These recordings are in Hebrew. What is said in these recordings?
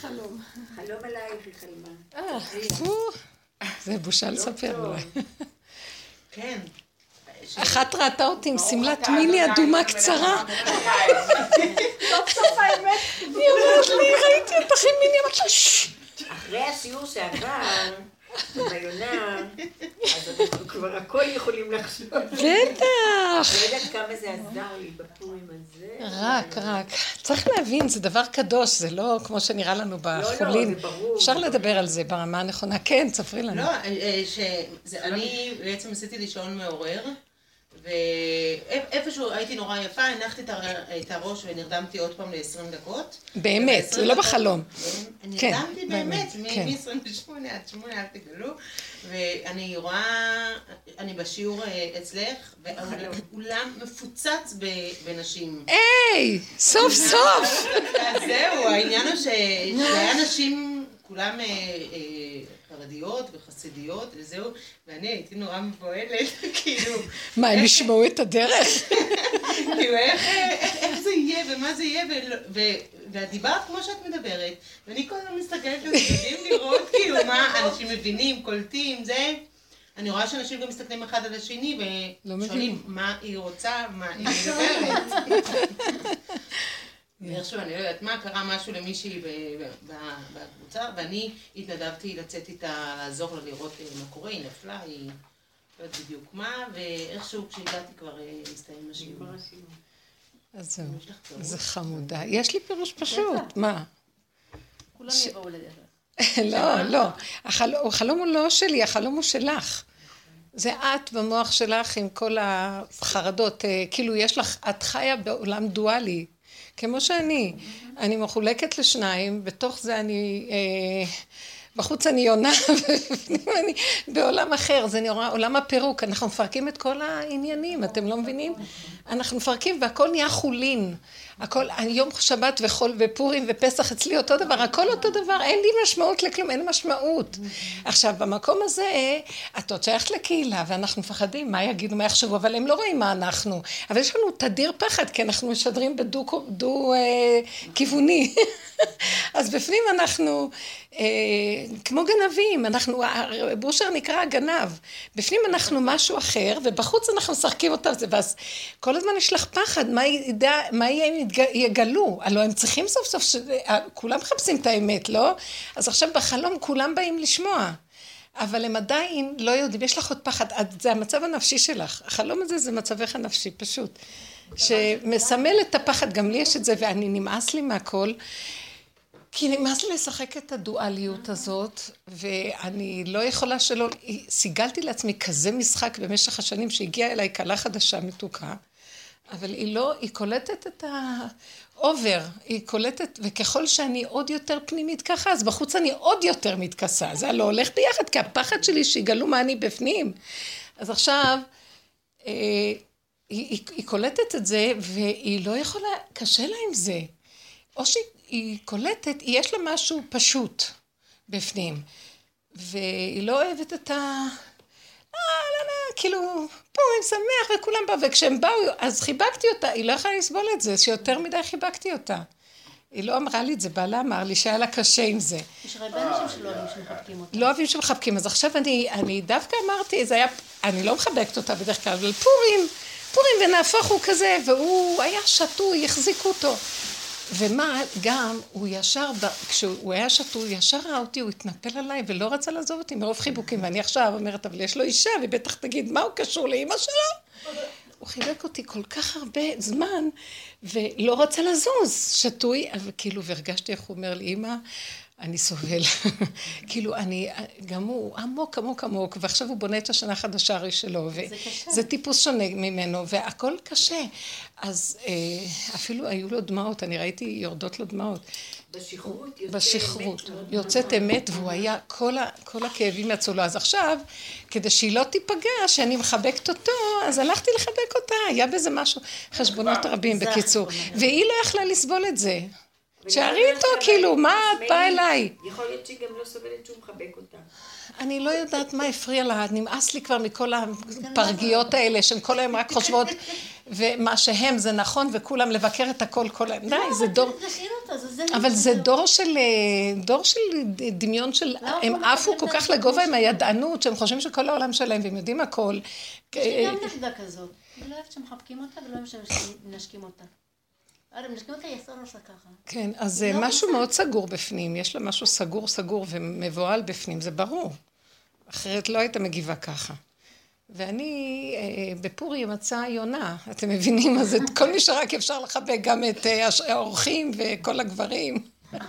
חלום. חלום עלייך היא חלמה. אה, זה בושה לספר אולי. כן. אחת ראתה אותי עם שמלת מיני אדומה קצרה. סוף סוף האמת. היא אומרת לי, ראיתי אותך עם מיני, אמרתי לה, ששש. אחרי הסיור שעבר, ביונה, אז אנחנו כבר הכל יכולים לחשוב. בטח. לא יודעת כמה זה עזר לי בפורים הזה. רק, רק. צריך להבין, זה דבר קדוש, זה לא כמו שנראה לנו בחולין. זה ברור. אפשר לדבר על זה ברמה הנכונה. כן, ספרי לנו. לא, אה, אה, אני בעצם עשיתי לי שעון מעורר, ואיפשהו הייתי נורא יפה, הנחתי את הר- את הראש ונרדמתי עוד פעם ל-20 דקות. באמת, זה לא 20 בחלום. אני כן, נרדמתי באמת, באמת, כן. מ-28 עד 8, אל תגלו, ואני רואה, אני בשיעור אה, אצלך, והאולם מפוצץ בנשים. היי, סוף סוף. אז זהו, העניין הוא ש- שזה היה נשים, כולם אה, אה, חרדיות וחסידיות וזהו, ואני הייתי נורא מבוהלת, כאילו, מה, הם ישמעו את הדרך? כאילו איך, זה יהיה ומה זה יהיה, ואת דיברת כמו שאת מדברת, ואני כל הזמן מסתכלת לצדדים לראות כאילו מה אנשים מבינים, קולטים, זה. אני רואה שאנשים גם מסתכלים אחד על השני לא ושואלים. מה היא רוצה, מה היא מדברת. ואיכשהו, אני לא יודעת מה, קרה משהו למישהי ב- ב- בקבוצה, ואני התנדבתי לצאת איתה, לעזור לה לראות אה, מה קורה, היא נפלה, היא לא יודעת בדיוק מה, ואיכשהו כשהגעתי כבר אה, הסתיים השיעור. אז זהו? זה חמודה. יש לי פירוש פשוט, מה? כולם יבואו לדרך. לא, לא. החל- החלום הוא לא שלי, החלום הוא שלך. זה את במוח שלך עם כל החרדות, אה, כאילו יש לך, את חיה בעולם דואלי, כמו שאני. אני מחולקת לשניים, בתוך זה אני, אה, בחוץ אני יונה, ובפנים אני בעולם אחר, זה נראה עולם הפירוק, אנחנו מפרקים את כל העניינים, אתם לא מבינים? אנחנו מפרקים והכל נהיה חולין. הכל, יום שבת וחול ופורים ופסח אצלי אותו דבר, הכל אותו דבר, אין לי משמעות לכלום, אין משמעות. עכשיו, במקום הזה, את עוד שייכת לקהילה, ואנחנו מפחדים, מה יגידו, מה יחשבו, אבל הם לא רואים מה אנחנו. אבל יש לנו תדיר פחד, כי אנחנו משדרים בדו-כיווני. אז בפנים אנחנו אה, כמו גנבים, אנחנו, בושר נקרא הגנב. בפנים אנחנו משהו אחר, ובחוץ אנחנו משחקים אותה, ואז כל הזמן יש לך פחד, מה, ידע, מה יהיה אם יגלו? הלוא הם צריכים סוף סוף, ש... כולם מחפשים את האמת, לא? אז עכשיו בחלום כולם באים לשמוע. אבל הם עדיין לא יודעים, יש לך עוד פחד, זה המצב הנפשי שלך. החלום הזה זה מצבך הנפשי, פשוט. שמסמל את הפחד, גם לי יש את זה, ואני נמאס לי מהכל. כי נמאס לי לשחק את הדואליות הזאת, ואני לא יכולה שלא, סיגלתי לעצמי כזה משחק במשך השנים שהגיעה אליי כלה חדשה מתוקה, אבל היא לא, היא קולטת את האובר, היא קולטת, וככל שאני עוד יותר פנימית ככה, אז בחוץ אני עוד יותר מתכסה, זה לא הולך ביחד, כי הפחד שלי שיגלו מה אני בפנים. אז עכשיו, אה, היא, היא, היא קולטת את זה, והיא לא יכולה, קשה לה עם זה. או שהיא קולטת, יש לה משהו פשוט בפנים, והיא לא אוהבת את ה... לא, לא, לא, כאילו, פורים שמח וכולם באו, וכשהם באו, אז חיבקתי אותה, היא לא יכולה לסבול את זה, שיותר מדי חיבקתי אותה. היא לא אמרה לי את זה, בעלה אמר לי שהיה לה קשה עם זה. יש הרבה אנשים שלא אוהבים שמחבקים אותם. לא אוהבים שמחבקים, אז עכשיו אני, אני דווקא אמרתי, זה היה, אני לא מחבקת אותה בדרך כלל, אבל פורים, פורים ונהפוך הוא כזה, והוא היה שתוי, החזיקו אותו. ומה, גם, הוא ישר, כשהוא היה שתוי, הוא ישר ראה אותי, הוא התנפל עליי ולא רצה לעזוב אותי מרוב חיבוקים, ואני עכשיו אומרת, אבל יש לו אישה, והיא בטח תגיד, מה הוא קשור לאימא שלו? הוא חיבק אותי כל כך הרבה זמן, ולא רצה לזוז, שתוי, אבל כאילו, והרגשתי איך הוא אומר לי, אמא, אני סובל. כאילו, אני, גם הוא עמוק, עמוק, עמוק, ועכשיו הוא בונה את השנה החדשה הרי שלו, וזה טיפוס שונה ממנו, והכל קשה. אז אה, אפילו היו לו דמעות, אני ראיתי יורדות לו דמעות. בשכרות יוצאת אמת, והוא היה, כל, ה, כל הכאבים יצאו לו. אז עכשיו, כדי שהיא לא תיפגע, שאני מחבקת אותו, אז הלכתי לחבק אותה, היה בזה משהו, חשבונות רבים, בקיצור. והיא לא יכלה לסבול את זה. לא איתו, כאילו, מה את. באה אליי? יכול להיות שהיא גם לא סובלת שהוא מחבק אותה. אני לא יודעת מה הפריע לה, נמאס לי כבר מכל הפרגיות האלה, שהן כל היום רק חושבות, ומה שהם זה נכון, וכולם לבקר את הכל כל היום. די, זה דור... אבל זה דור של, אה, דור של דמיון של, לא הם יכול עפו כל כך לגובה עם הידענות, שהם חושבים שכל העולם שלהם, והם יודעים הכל. יש לי גם נכדה כזאת. אני לא אוהבת שמחבקים אותה ולא אוהבת שמנשקים אותה. עושה ככה. כן, אז זה לא משהו רוצה. מאוד סגור בפנים, יש לה משהו סגור סגור ומבוהל בפנים, זה ברור. אחרת לא היית מגיבה ככה. ואני אה, בפורים מצאה יונה, אתם מבינים? אז את כל מי שרק אפשר לחבק, גם את אה, האורחים וכל הגברים.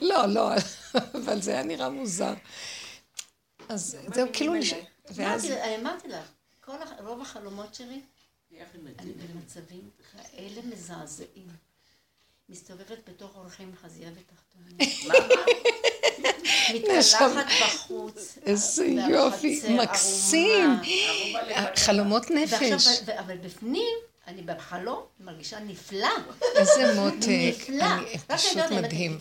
לא, לא, אבל זה היה נראה מוזר. אז זהו, כאילו... אמרתי- לך, רוב החלומות שלי, אני במצבים כאלה מזעזעים. מסתובבת בתוך אורחים חזייה ותחתונים. מתקלחת בחוץ. איזה יופי. מקסים. חלומות נפש. אבל בפנים, אני בחלום מרגישה נפלא. איזה מותק. נפלא. פשוט מדהים.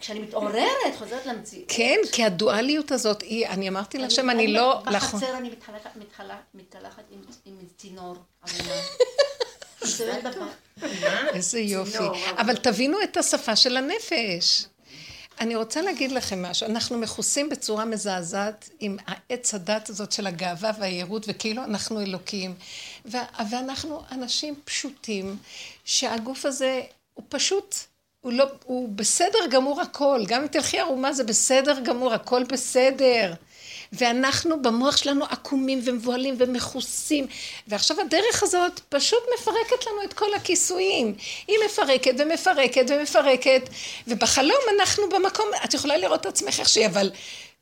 כשאני מתעוררת, חוזרת למציאות. כן, כי הדואליות הזאת היא, אני אמרתי להשם, אני לא... נכון. בחצר אני מתחלקת- מתחלה- מתקלחת עם- צינור. איזה יופי. אבל תבינו את השפה של הנפש. אני רוצה להגיד לכם משהו, אנחנו מכוסים בצורה מזעזעת עם העץ הדת הזאת של הגאווה והיהירות, וכאילו אנחנו אלוקים. ו- ואנחנו אנשים פשוטים, שהגוף הזה הוא פשוט, הוא, לא, הוא בסדר גמור הכל. גם אם תלכי ערומה זה בסדר גמור, הכל בסדר. ואנחנו במוח שלנו עקומים ומבוהלים ומכוסים. ועכשיו הדרך הזאת פשוט מפרקת לנו את כל הכיסויים. היא מפרקת ומפרקת ומפרקת, ובחלום אנחנו במקום, את יכולה לראות את עצמך איך שהיא, אבל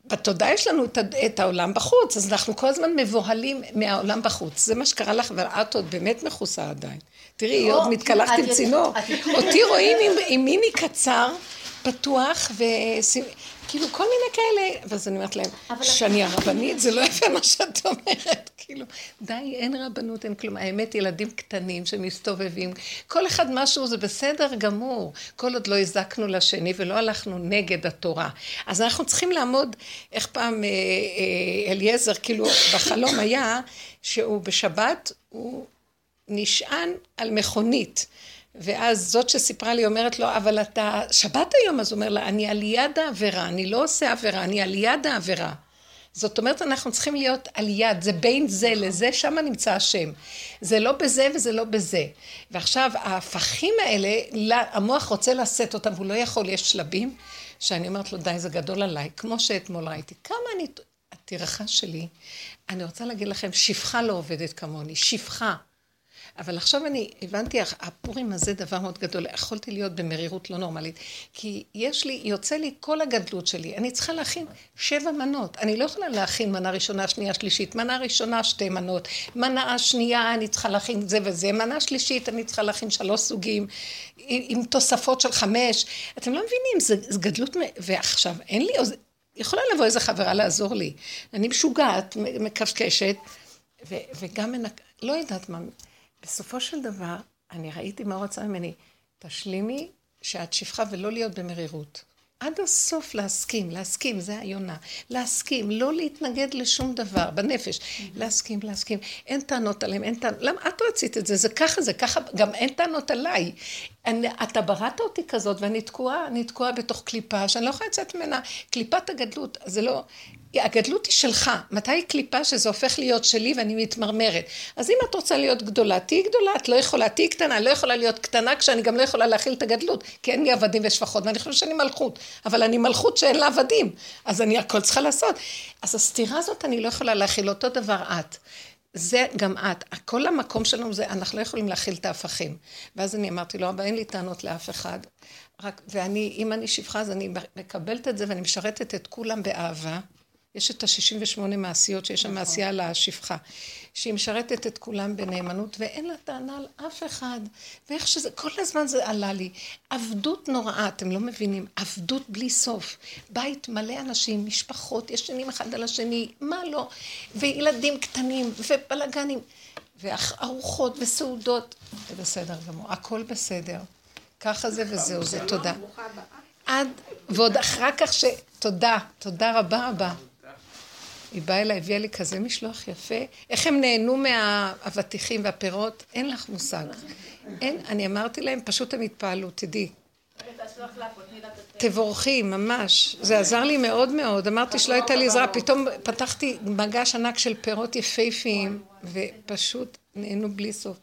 בתודעה יש לנו את, את העולם בחוץ, אז אנחנו כל הזמן מבוהלים מהעולם בחוץ. זה מה שקרה לך, ואת עוד באמת מכוסה עדיין. תראי, היא לא, עוד מתקלחת עם צינור. אותי רואים עם, מיני קצר, פתוח, וכאילו כל מיני כאלה, ואז אני אומרת להם, שאני הרבנית, זה לא יפה מה שאת אומרת, כאילו, די, אין רבנות, אין כלום. האמת, ילדים קטנים שמסתובבים, כל אחד משהו זה בסדר גמור, כל עוד לא הזקנו לשני ולא הלכנו נגד התורה. אז אנחנו צריכים לעמוד, איך פעם אה, אה, אליעזר, כאילו, בחלום היה, שהוא בשבת, הוא נשען על מכונית. ואז זאת שסיפרה לי אומרת לו, אבל אתה שבת היום? אז הוא אומר לה, אני על יד העבירה, אני לא עושה עבירה, אני על יד העבירה. זאת אומרת, אנחנו צריכים להיות על יד, זה בין זה לזה, שם נמצא השם. זה לא בזה וזה לא בזה. ועכשיו, ההפכים האלה, לה- המוח רוצה לשאת אותם, והוא לא יכול, יש שלבים, שאני אומרת לו, די, זה גדול עליי. כמו שאתמול ראיתי, כמה אני, הטרחה שלי, אני רוצה להגיד לכם, שפחה לא עובדת כמוני, שפחה. אבל עכשיו אני הבנתי, הפורים הזה דבר מאוד גדול, יכולתי להיות במרירות לא נורמלית, כי יש לי, יוצא לי כל הגדלות שלי, אני צריכה להכין שבע מנות, אני לא יכולה להכין מנה ראשונה, שנייה, שלישית, מנה ראשונה שתי מנות, מנה שנייה אני צריכה להכין זה וזה, מנה שלישית אני צריכה להכין שלוש סוגים, עם, עם תוספות של חמש, אתם לא מבינים, זה, זה גדלות, ועכשיו אין לי, יכולה לבוא איזה חברה לעזור לי, אני משוגעת, מקשקשת, ו- וגם מנק... לא יודעת מה, בסופו של דבר, אני ראיתי מה הוא רצה ממני, תשלימי שאת שפחה ולא להיות במרירות. עד הסוף להסכים, להסכים, זה היונה. להסכים, לא להתנגד לשום דבר, בנפש. להסכים, להסכים. אין טענות עליהם, אין טענות. למה את רצית את זה? זה ככה, זה ככה, גם אין טענות עליי. אני, אתה בראת אותי כזאת, ואני תקועה, אני תקועה בתוך קליפה, שאני לא יכולה לצאת ממנה. קליפת הגדלות, זה לא... הגדלות היא שלך. מתי היא קליפה שזה הופך להיות שלי ואני מתמרמרת? אז אם את רוצה להיות גדולה, תהיי גדולה, את לא יכולה, תהיי קטנה, לא יכולה להיות קטנה כשאני גם לא יכולה להכיל את הגדלות, כי אין לי עבדים ושפחות, ואני חושבת שאני מלכות, אבל אני מלכות שאין לה עבדים, אז אני הכל צריכה לעשות. אז הסתירה הזאת אני לא יכולה להכיל, אותו דבר את. זה גם את. כל המקום שלנו זה, אנחנו לא יכולים להכיל את ההפכים. ואז אני אמרתי לו, אבא, אין לי טענות לאף אחד. רק, ואני, אם אני שפחה, אז אני מקבלת את זה ואני משרתת את כולם באהבה. יש את ה-68 מעשיות שיש שם מעשייה לשפחה, שהיא משרתת את כולם בנאמנות ואין לה טענה על אף אחד. ואיך שזה, כל הזמן זה עלה לי. עבדות נוראה, אתם לא מבינים, עבדות בלי סוף. בית מלא אנשים, משפחות, ישנים אחד על השני, מה לא, וילדים קטנים, ובלאגנים, וארוחות וסעודות, זה בסדר גמור, הכל בסדר. ככה זה וזהו, זה תודה. עד, ועוד אחר כך ש... תודה, תודה רבה רבה. היא באה אליי, הביאה לי כזה משלוח יפה. איך הם נהנו מהאבטיחים והפירות? אין לך מושג. אין, אני אמרתי להם, פשוט הם התפעלו, תדעי. תבורכי, ממש. זה עזר לי מאוד מאוד. אמרתי שלא הייתה לי עזרה, פתאום פתחתי מגש ענק של פירות יפהפיים, ופשוט נהנו בלי סוף.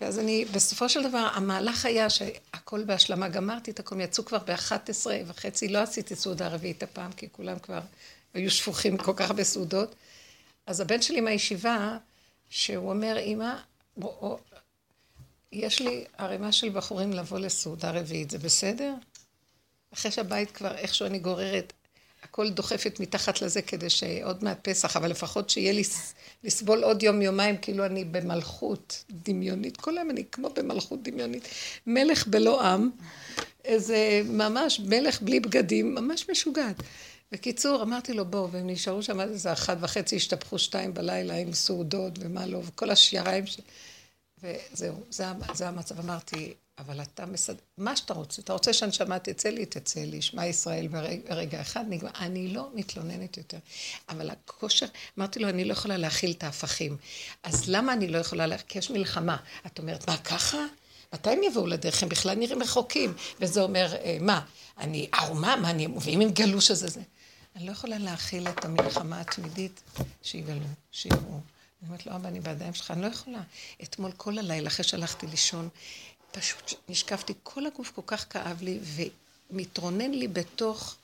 ואז אני, בסופו של דבר, המהלך היה שהכל בהשלמה, גמרתי את הכל, יצאו כבר ב-11 וחצי, לא עשיתי סעודה רביעית הפעם, כי כולם כבר היו שפוכים כל כך הרבה סעודות. אז הבן שלי מהישיבה, שהוא אומר, אמא, יש לי ערימה של בחורים לבוא לסעודה רביעית, זה בסדר? אחרי שהבית כבר איכשהו אני גוררת, הכל דוחפת מתחת לזה כדי שעוד מעט פסח, אבל לפחות שיהיה לי לסבול עוד יום יומיים, כאילו אני במלכות דמיונית, כל היום אני כמו במלכות דמיונית, מלך בלא עם, איזה ממש מלך בלי בגדים, ממש משוגעת. בקיצור, אמרתי לו, בוא, והם נשארו שם עד איזה אחת וחצי, השתפכו שתיים בלילה עם סעודות ומה לא, וכל השיריים ש... וזהו, זה, זה המצב. אמרתי, אבל אתה מסדר, מה שאתה רוצה, אתה רוצה שהנשמה תצא לי, תצא לי, שמע ישראל ברגע אחד נגמר. אני לא מתלוננת יותר. אבל הכושר, אמרתי לו, אני לא יכולה להכיל את ההפכים. אז למה אני לא יכולה להכיל? כי יש מלחמה. את אומרת, מה, ככה? מתי הם יבואו לדרך? הם בכלל נראים רחוקים. וזה אומר, אה, מה, אני ערומה? מה, אני... ואם הם גלו שזה זה? אני לא יכולה להכיל את המלחמה התמידית שיגלו, שיראו. אני אומרת לו, אבא, אני בידיים שלך, אני לא יכולה. אתמול כל הלילה, אחרי שהלכתי לישון, פשוט נשקפתי, כל הגוף כל כך כאב לי, ומתרונן לי בתוך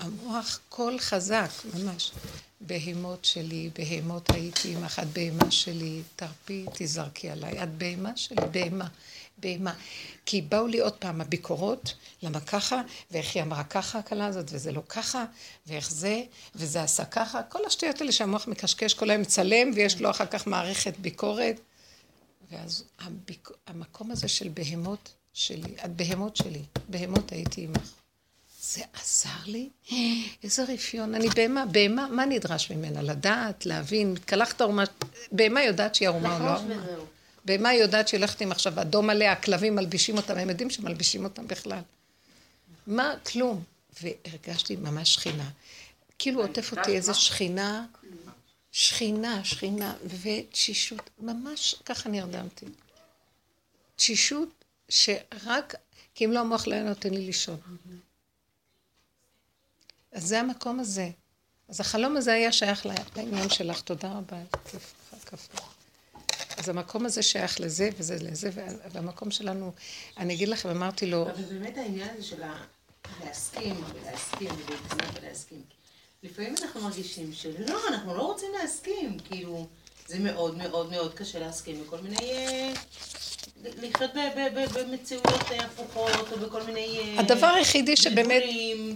המוח קול חזק, ממש. בהמות שלי, בהמות הייתי עם אחת בהמה שלי, תרפי, תזרקי עליי. את בהמה שלי, בהמה. בהמה. כי באו לי עוד פעם הביקורות, למה ככה, ואיך היא אמרה ככה הכלה הזאת, וזה לא ככה, ואיך זה, וזה עשה ככה, כל השטויות האלה שהמוח מקשקש, כל היום מצלם, ויש לו אחר כך מערכת ביקורת. ואז הביק... המקום הזה של בהמות שלי, את בהמות שלי, בהמות הייתי עמך. זה עזר לי? איזה רפיון. אני בהמה, בהמה, מה נדרש ממנה? לדעת, להבין, מתקלחת ערומה, בהמה יודעת שהיא ערומה או לא ערומה. בהמה היא יודעת שהיא הולכת עם עכשיו אדום עליה, הכלבים מלבישים אותם, הם יודעים שמלבישים אותם בכלל. מה? כלום. והרגשתי ממש שכינה. כאילו עוטף אותי איזה שכינה, שכינה, שכינה, ותשישות, ממש ככה נרדמתי. תשישות שרק, כי אם לא המוח לא היה נותן לי לישון. אז זה המקום הזה. אז החלום הזה היה שייך לעניין שלך. תודה רבה, כיף, כיף. אז המקום הזה שייך לזה וזה לזה, והמקום שלנו, אני אגיד לכם, אמרתי לו... אבל באמת העניין הזה של להסכים ולהסכים ולהסכים. לפעמים אנחנו מרגישים שלא, אנחנו לא רוצים להסכים, כאילו, זה מאוד מאוד מאוד קשה להסכים בכל מיני... אה, לחיות במציאויות הפוכות, או בכל מיני... אה, הדבר היחידי שבאמת,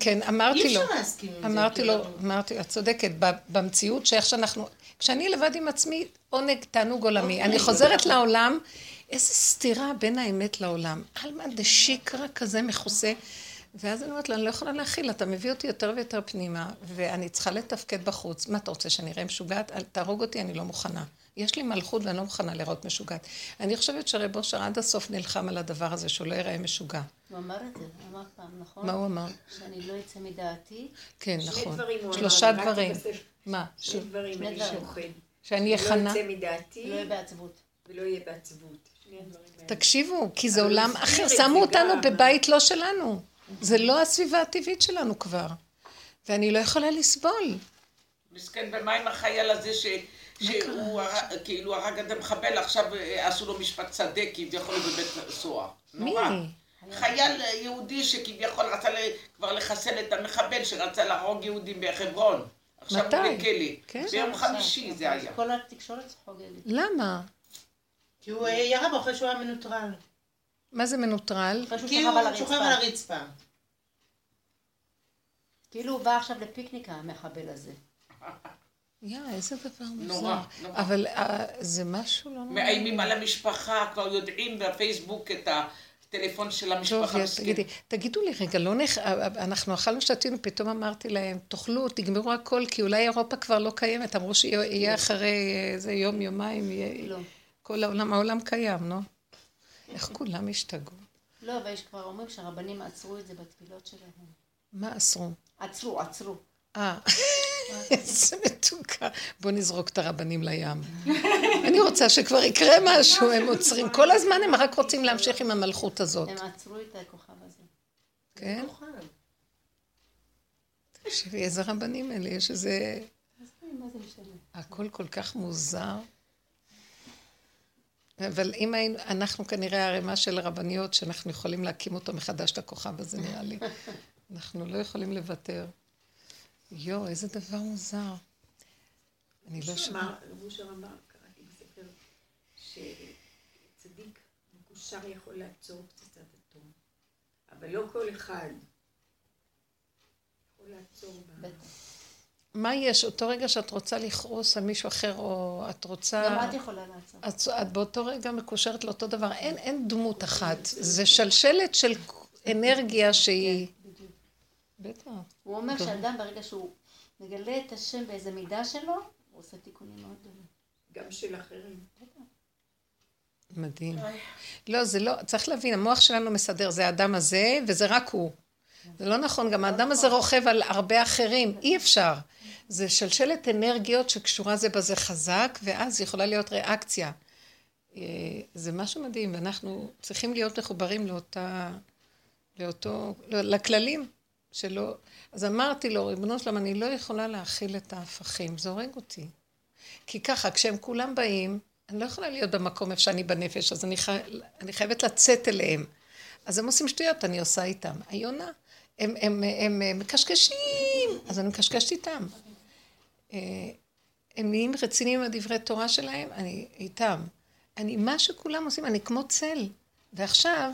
כן, אמרתי לו, אי אפשר להסכים עם זה. אמרתי לו, אמרתי, את צודקת, במציאות שאיך שאנחנו, כשאני לבד עם עצמי, עונג, תענוג עולמי. אוקיי. אני חוזרת לעולם, איזה סתירה בין האמת לעולם. עלמא דשיקרא כזה מכוסה. ואז אני אומרת לו, אני לא יכולה להכיל, אתה מביא אותי יותר ויותר פנימה, ואני צריכה לתפקד בחוץ. מה אתה רוצה, שאני אראה משוגעת? תהרוג אותי, אני לא מוכנה. יש לי מלכות ואני לא מוכנה לראות משוגעת. אני חושבת שרב אושר עד הסוף נלחם על הדבר הזה, שהוא לא ייראה משוגע. הוא אמר את זה, הוא אמר פעם, נכון? מה הוא אמר? שאני לא אצא מדעתי. כן, נכון. שלושה דברים. מה? שני דברים, אני שוכן. שאני אכנה. לא יצא מדעתי. לא יהיה בעצבות. ולא יהיה בעצבות. תקשיבו, כי זה עולם אחר. שמו אותנו בבית לא שלנו. זה לא הסביבה הטבעית שלנו כבר. ואני לא יכולה לסבול. מסכן, ומה עם החייל הזה ש... שהוא כאילו הרג את המחבל, עכשיו אה, עשו לו משפט שדה כביכול בבית סוהר. מי? חייל יהודי שכביכול רצה כבר לחסל את המחבל שרצה להרוג יהודים בחברון. עכשיו הוא בכלא. כן? ביום חמישי זה היה. כל התקשורת חוגגת. למה? כי הוא ירה בו אחרי שהוא היה מנוטרל. מה זה מנוטרל? כי הוא שוכב על הרצפה. כאילו הוא בא עכשיו לפיקניקה, המחבל הזה. יא, איזה דבר מוזר. נורא, נורא. אבל uh, זה משהו לא נורא. מאיימים על המשפחה, כבר יודעים בפייסבוק את הטלפון של המשפחה. טוב, תגידי, תגידו לי רגע, לא נח... אנחנו אכלנו שתינו, פתאום אמרתי להם, תאכלו, תגמרו הכל, כי אולי אירופה כבר לא קיימת. אמרו שיהיה אחרי איזה יום, יומיים, יהיה... לא. כל העולם, העולם קיים, לא? איך כולם השתגעו? לא, אבל יש כבר אומרים שהרבנים עצרו את זה בתפילות שלהם. מה עצרו? עצרו, עצרו. אה, איזה מתוקה. בוא נזרוק את הרבנים לים. אני רוצה שכבר יקרה משהו, הם עוצרים. כל הזמן הם רק רוצים להמשיך עם המלכות הזאת. הם עצרו את הכוכב הזה. כן? תקשיבי, איזה רבנים אלה, יש איזה... הכל כל כך מוזר. אבל אם היינו, אנחנו כנראה ערימה של רבניות שאנחנו יכולים להקים אותו מחדש את הכוכב הזה נראה לי. אנחנו לא יכולים לוותר. יואו, איזה דבר מוזר. אני לא שמע. רבושר אמר, קראתי בספר, שצדיק מקושר יכול לעצור פצצת אטום, אבל לא כל אחד יכול לעצור בה. מה יש? אותו רגע שאת רוצה לכעוס על מישהו אחר, או את רוצה... גם את יכולה לעצור. את, את באותו רגע מקושרת לאותו דבר. אין, אין דמות אחת. זה שלשלת של אנרגיה שהיא... כן, בטח. הוא אומר שאדם ברגע שהוא מגלה את השם באיזה מידה שלו, הוא עושה תיקונים מאוד גדולים. גם של אחרים. מדהים. לא, זה לא, צריך להבין, המוח שלנו מסדר, זה האדם הזה, וזה רק הוא. זה לא נכון, גם האדם הזה רוכב על הרבה אחרים, אי אפשר. זה שלשלת אנרגיות שקשורה זה בזה חזק, ואז יכולה להיות ריאקציה. אה, זה משהו מדהים, ואנחנו צריכים להיות מחוברים לאותה, לאותו, לכללים שלא... אז אמרתי לו, ריבונו שלם, אני לא יכולה להכיל את ההפכים, זה הורג אותי. כי ככה, כשהם כולם באים, אני לא יכולה להיות במקום איפה שאני בנפש, אז אני, חי... אני חייבת לצאת אליהם. אז הם עושים שטויות, אני עושה איתם. היונה, הם, הם, הם, הם מקשקשים, אז אני מקשקשת איתם. אה, הם נהיים רציניים עם הדברי תורה שלהם, אני איתם. אני, מה שכולם עושים, אני כמו צל. ועכשיו,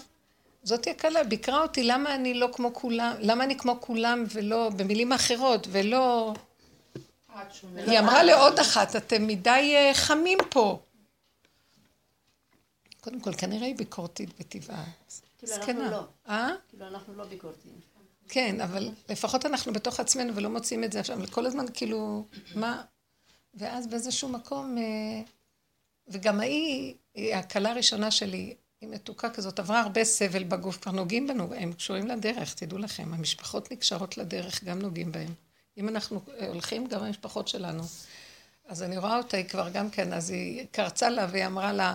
זאתי הקלה, ביקרה אותי, למה אני לא כמו כולם, למה אני כמו כולם ולא, במילים אחרות, ולא... היא אמרה לעוד אחת, אתם מדי אה, חמים פה. קודם כל, כנראה היא ביקורתית בטבעה. כאילו אנחנו לא. אה? כאילו אנחנו לא ביקורתיים. כן, אבל לפחות אנחנו בתוך עצמנו ולא מוצאים את זה עכשיו, כל הזמן כאילו, מה? ואז באיזשהו מקום, אה, וגם ההיא, הכלה הראשונה שלי, היא מתוקה כזאת, עברה הרבה סבל בגוף, כבר נוגעים בנו, הם קשורים לדרך, תדעו לכם, המשפחות נקשרות לדרך, גם נוגעים בהם. אם אנחנו אה, הולכים, גם המשפחות שלנו. אז אני רואה אותה, היא כבר גם כן, אז היא קרצה לה והיא אמרה לה,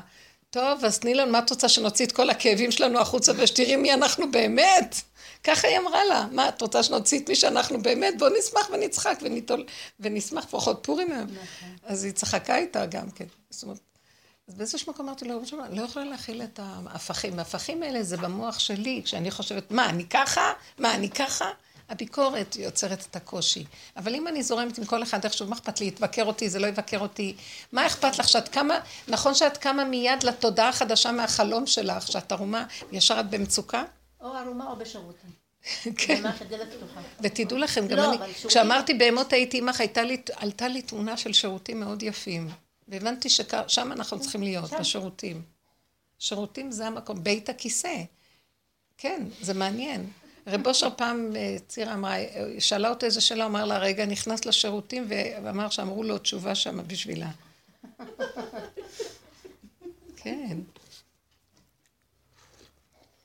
טוב, אז תני לנו, מה את רוצה שנוציא את כל הכאבים שלנו החוצה ושתראי מי אנחנו באמת? ככה היא אמרה לה, מה, את רוצה שנוציא את מי שאנחנו באמת? בוא נשמח ונצחק וניטול, ונשמח פחות פורים היום. נכון. אז היא צחקה איתה גם כן. זאת אומרת, אז באיזשהו מקום אמרתי לו, אני לא יכולה להכיל את ההפכים. ההפכים האלה זה במוח שלי, כשאני חושבת, מה, אני ככה? מה, אני ככה? הביקורת יוצרת את הקושי. אבל אם אני זורמת עם כל אחד איכשהו, מה אכפת לי? יתבקר אותי, זה לא יבקר אותי. מה אכפת לך שאת קמה, נכון שאת קמה מיד לתודעה החדשה מהחלום שלך, שאת ערומה, ישר את במצוקה? או ערומה או בשירותים. כן. ותדעו לכם, גם לא, אני, כשאמרתי בהמות הייתי עמך, עלתה לי תמונה של שירותים מאוד יפים. והבנתי ששם אנחנו צריכים להיות, בשירותים. שירותים זה המקום, בית הכיסא. כן, זה מעניין. רב אושר פעם, אה, צירה אמרה, שאלה אותו איזה שאלה, אמר לה, רגע, נכנס לשירותים ואמר שאמרו לו תשובה שם בשבילה. כן.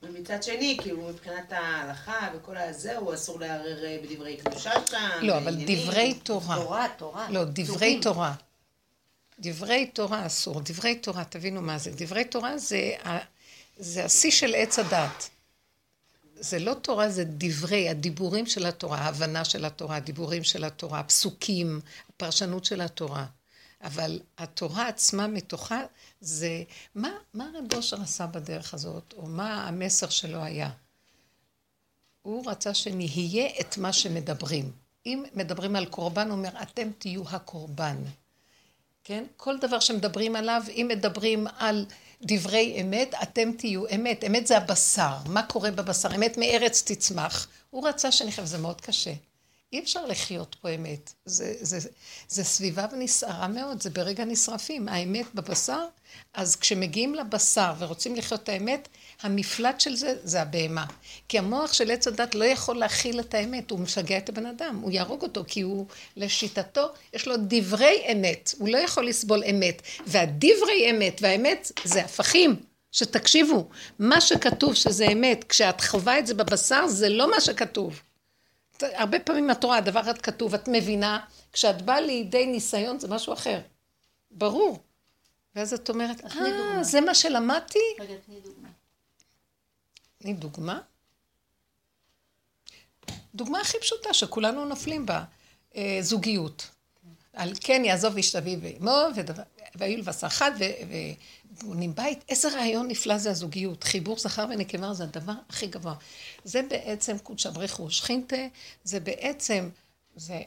ומצד שני, כאילו מבחינת ההלכה וכל הזה, הוא אסור לערער אה, בדברי קדושה שם. לא, אבל דברי תורה. תורה, תורה. לא, דברי תורה. דברי תורה אסור. דברי תורה, תבינו מה זה. דברי תורה זה השיא של עץ הדת. זה לא תורה, זה דברי, הדיבורים של התורה, ההבנה של התורה, הדיבורים של התורה, הפסוקים, הפרשנות של התורה. אבל התורה עצמה מתוכה זה, מה, מה רב אושר עשה בדרך הזאת, או מה המסר שלו היה? הוא רצה שנהיה את מה שמדברים. אם מדברים על קורבן, הוא אומר, אתם תהיו הקורבן. כן? כל דבר שמדברים עליו, אם מדברים על דברי אמת, אתם תהיו אמת. אמת זה הבשר. מה קורה בבשר? אמת מארץ תצמח. הוא רצה שנחיה, וזה מאוד קשה. אי אפשר לחיות פה אמת. זה, זה, זה, סביבה ונסערה מאוד, זה ברגע נשרפים. האמת בבשר, אז כשמגיעים לבשר ורוצים לחיות את האמת, המפלט של זה, זה הבהמה. כי המוח של עץ הדת לא יכול להכיל את האמת, הוא משגע את הבן אדם, הוא יהרוג אותו, כי הוא, לשיטתו, יש לו דברי אמת, הוא לא יכול לסבול אמת. והדברי אמת והאמת זה הפכים. שתקשיבו, מה שכתוב שזה אמת, כשאת חווה את זה בבשר, זה לא מה שכתוב. הרבה פעמים את רואה, הדבר אחד כתוב, את מבינה, כשאת באה לידי ניסיון זה משהו אחר. ברור. ואז את אומרת, אה, זה מה שלמדתי? רגע, תני דוגמה. תני דוגמה? דוגמה הכי פשוטה שכולנו נופלים בה, אה, זוגיות. על כן יעזוב איש אביו ואמו, והיו לבשר אחד, ובונים בית. איזה רעיון נפלא זה הזוגיות. חיבור זכר ונקבה זה הדבר הכי גבוה. זה בעצם קודשא בריחו שכינתה, זה בעצם, זה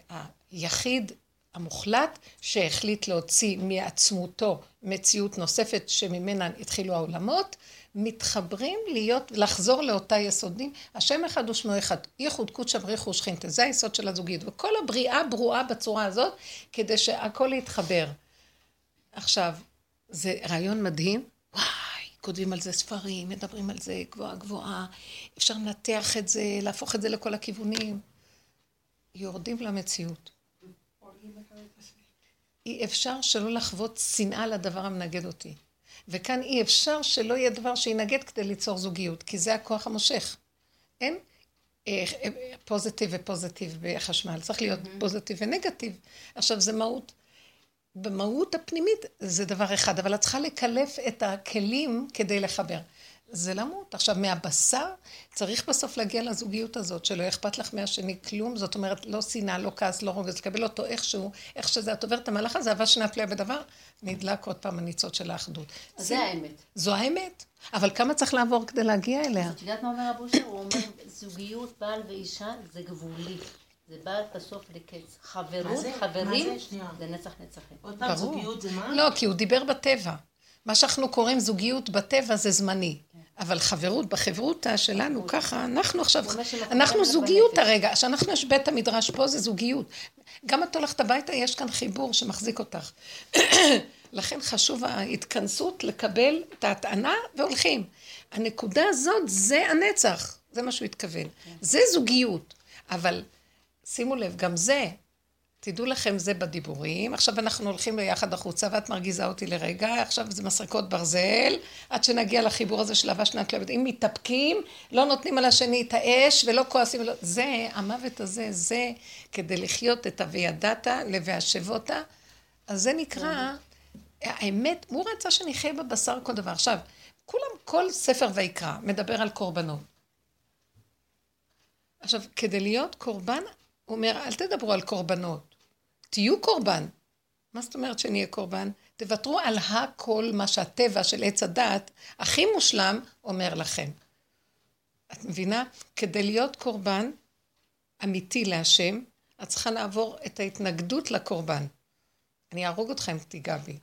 היחיד המוחלט שהחליט להוציא מעצמותו מציאות נוספת שממנה התחילו העולמות, מתחברים להיות, לחזור לאותה יסודים. השם אחד ושמו אחד, ייחוד קודשא בריחו שכינתה, זה היסוד של הזוגיות. וכל הבריאה ברואה בצורה הזאת, כדי שהכל יתחבר. עכשיו, זה רעיון מדהים. וואי, כותבים על זה ספרים, מדברים על זה גבוהה גבוהה, אפשר לנתח את זה, להפוך את זה לכל הכיוונים. יורדים למציאות. אי אפשר שלא לחוות שנאה לדבר המנגד אותי. וכאן אי אפשר שלא יהיה דבר שינגד כדי ליצור זוגיות, כי זה הכוח המושך. אין אה, אה, פוזיטיב ופוזיטיב בחשמל, צריך להיות mm-hmm. פוזיטיב ונגטיב. עכשיו, זה מהות. במהות הפנימית זה דבר אחד, אבל את צריכה לקלף את הכלים כדי לחבר. זה למות. עכשיו, מהבשר צריך בסוף להגיע לזוגיות הזאת, שלא אכפת לך מהשני כלום, זאת אומרת, לא שנאה, לא כעס, לא רוגז, לקבל אותו איכשהו, איך שזה, את עוברת את המהלך הזה, שני הפלא בדבר, נדלק עוד פעם הניצוץ של האחדות. אז זה האמת. זו האמת. אבל כמה צריך לעבור כדי להגיע אליה? את יודעת מה אומר רב אושר? הוא אומר, זוגיות בעל ואישה זה גבולי. זה בא בסוף לקץ. חברות, חברים, זה נצח נצחים. עוד פעם, זוגיות זה מה? לא, כי הוא דיבר בטבע. מה שאנחנו קוראים זוגיות בטבע זה זמני. אבל חברות, בחברותה שלנו, ככה, אנחנו עכשיו, אנחנו זוגיות הרגע, כשאנחנו יש בית המדרש פה זה זוגיות. גם את הולכת הביתה, יש כאן חיבור שמחזיק אותך. לכן חשוב ההתכנסות לקבל את ההטענה והולכים. הנקודה הזאת זה הנצח, זה מה שהוא התכוון. זה זוגיות, אבל שימו לב, גם זה תדעו לכם, זה בדיבורים. עכשיו אנחנו הולכים ביחד החוצה, ואת מרגיזה אותי לרגע, עכשיו זה מסרקות ברזל, עד שנגיע לחיבור הזה של אהבה שנת לבת. אם מתאפקים, לא נותנים על השני את האש, ולא כועסים, ולא... זה, המוות הזה, זה כדי לחיות את ה"וידעת ל"והשבותה", אז זה נקרא, האמת, הוא רצה שנחיה בבשר כל דבר. עכשיו, כולם, כל ספר ויקרא מדבר על קורבנות. עכשיו, כדי להיות קורבן, הוא אומר, אל תדברו על קורבנות. תהיו קורבן. מה זאת אומרת שנהיה קורבן? תוותרו על הכל מה שהטבע של עץ הדעת הכי מושלם אומר לכם. את מבינה? כדי להיות קורבן אמיתי להשם, את צריכה לעבור את ההתנגדות לקורבן. אני אהרוג אותך אם תיגע בי.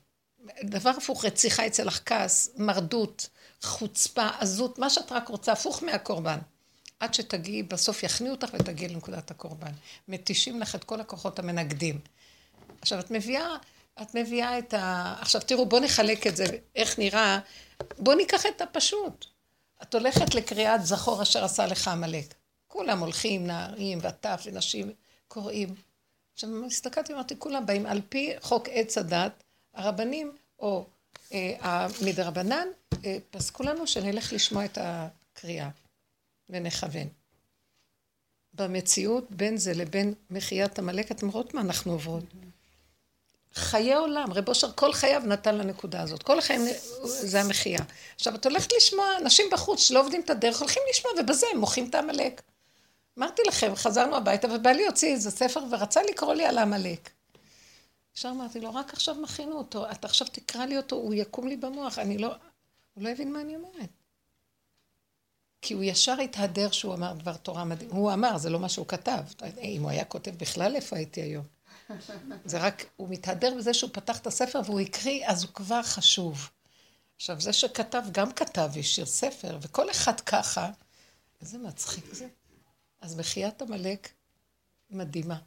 דבר הפוך, רציחה אצל לך כעס, מרדות, חוצפה, עזות, מה שאת רק רוצה, הפוך מהקורבן. עד שתגיעי, בסוף יכניעו אותך ותגיעי לנקודת הקורבן. מתישים לך את כל הכוחות המנגדים. עכשיו, את מביאה, את מביאה את ה... עכשיו, תראו, בואו נחלק את זה, איך נראה. בואו ניקח את הפשוט. את הולכת לקריאת זכור אשר עשה לך עמלק. כולם הולכים, נערים וטף ונשים, קוראים. עכשיו, הסתכלתי ואמרתי, כולם באים על פי חוק עץ הדת, הרבנים, או אה, מדרבנן, אה, פסקו לנו שנלך לשמוע את הקריאה. ונכוון. במציאות, בין זה לבין מחיית עמלק, אתם רואות מה אנחנו עוברות. חיי עולם, רב אושר כל חייו נתן לנקודה הזאת. כל החיים זה המחייה. עכשיו, את הולכת לשמוע אנשים בחוץ שלא עובדים את הדרך, הולכים לשמוע, ובזה הם מוחים את העמלק. אמרתי לכם, חזרנו הביתה, ובעלי הוציא איזה ספר ורצה לקרוא לי על העמלק. עכשיו אמרתי לו, רק עכשיו מכינו אותו, אתה עכשיו תקרא לי אותו, הוא יקום לי במוח, אני לא... הוא לא הבין מה אני אומרת. כי הוא ישר התהדר שהוא אמר דבר תורה מדהים. הוא אמר, זה לא מה שהוא כתב. אם הוא היה כותב בכלל, איפה הייתי היום? זה רק, הוא מתהדר בזה שהוא פתח את הספר והוא הקריא, אז הוא כבר חשוב. עכשיו, זה שכתב, גם כתב, השאיר ספר, וכל אחד ככה, איזה מצחיק זה. אז מחיית עמלק מדהימה.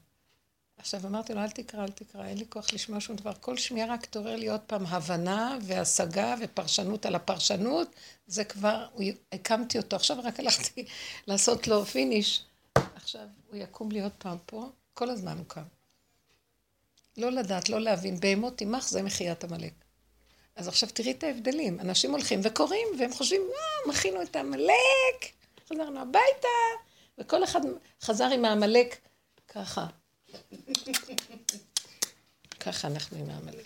עכשיו אמרתי לו, אל תקרא, אל תקרא, אין לי כוח לשמוע שום דבר. כל שמיעה רק תעורר לי עוד פעם הבנה והשגה ופרשנות על הפרשנות. זה כבר, הקמתי אותו. עכשיו רק הלכתי לעשות לו פיניש. עכשיו הוא יקום לי עוד פעם פה, כל הזמן הוא קם. לא לדעת, לא להבין. בהמות תימך זה מחיית עמלק. אז עכשיו תראי את ההבדלים. אנשים הולכים וקוראים, והם חושבים, אה, מכינו את העמלק, חזרנו הביתה, וכל אחד חזר עם העמלק ככה. ככה אנחנו עם העמלק.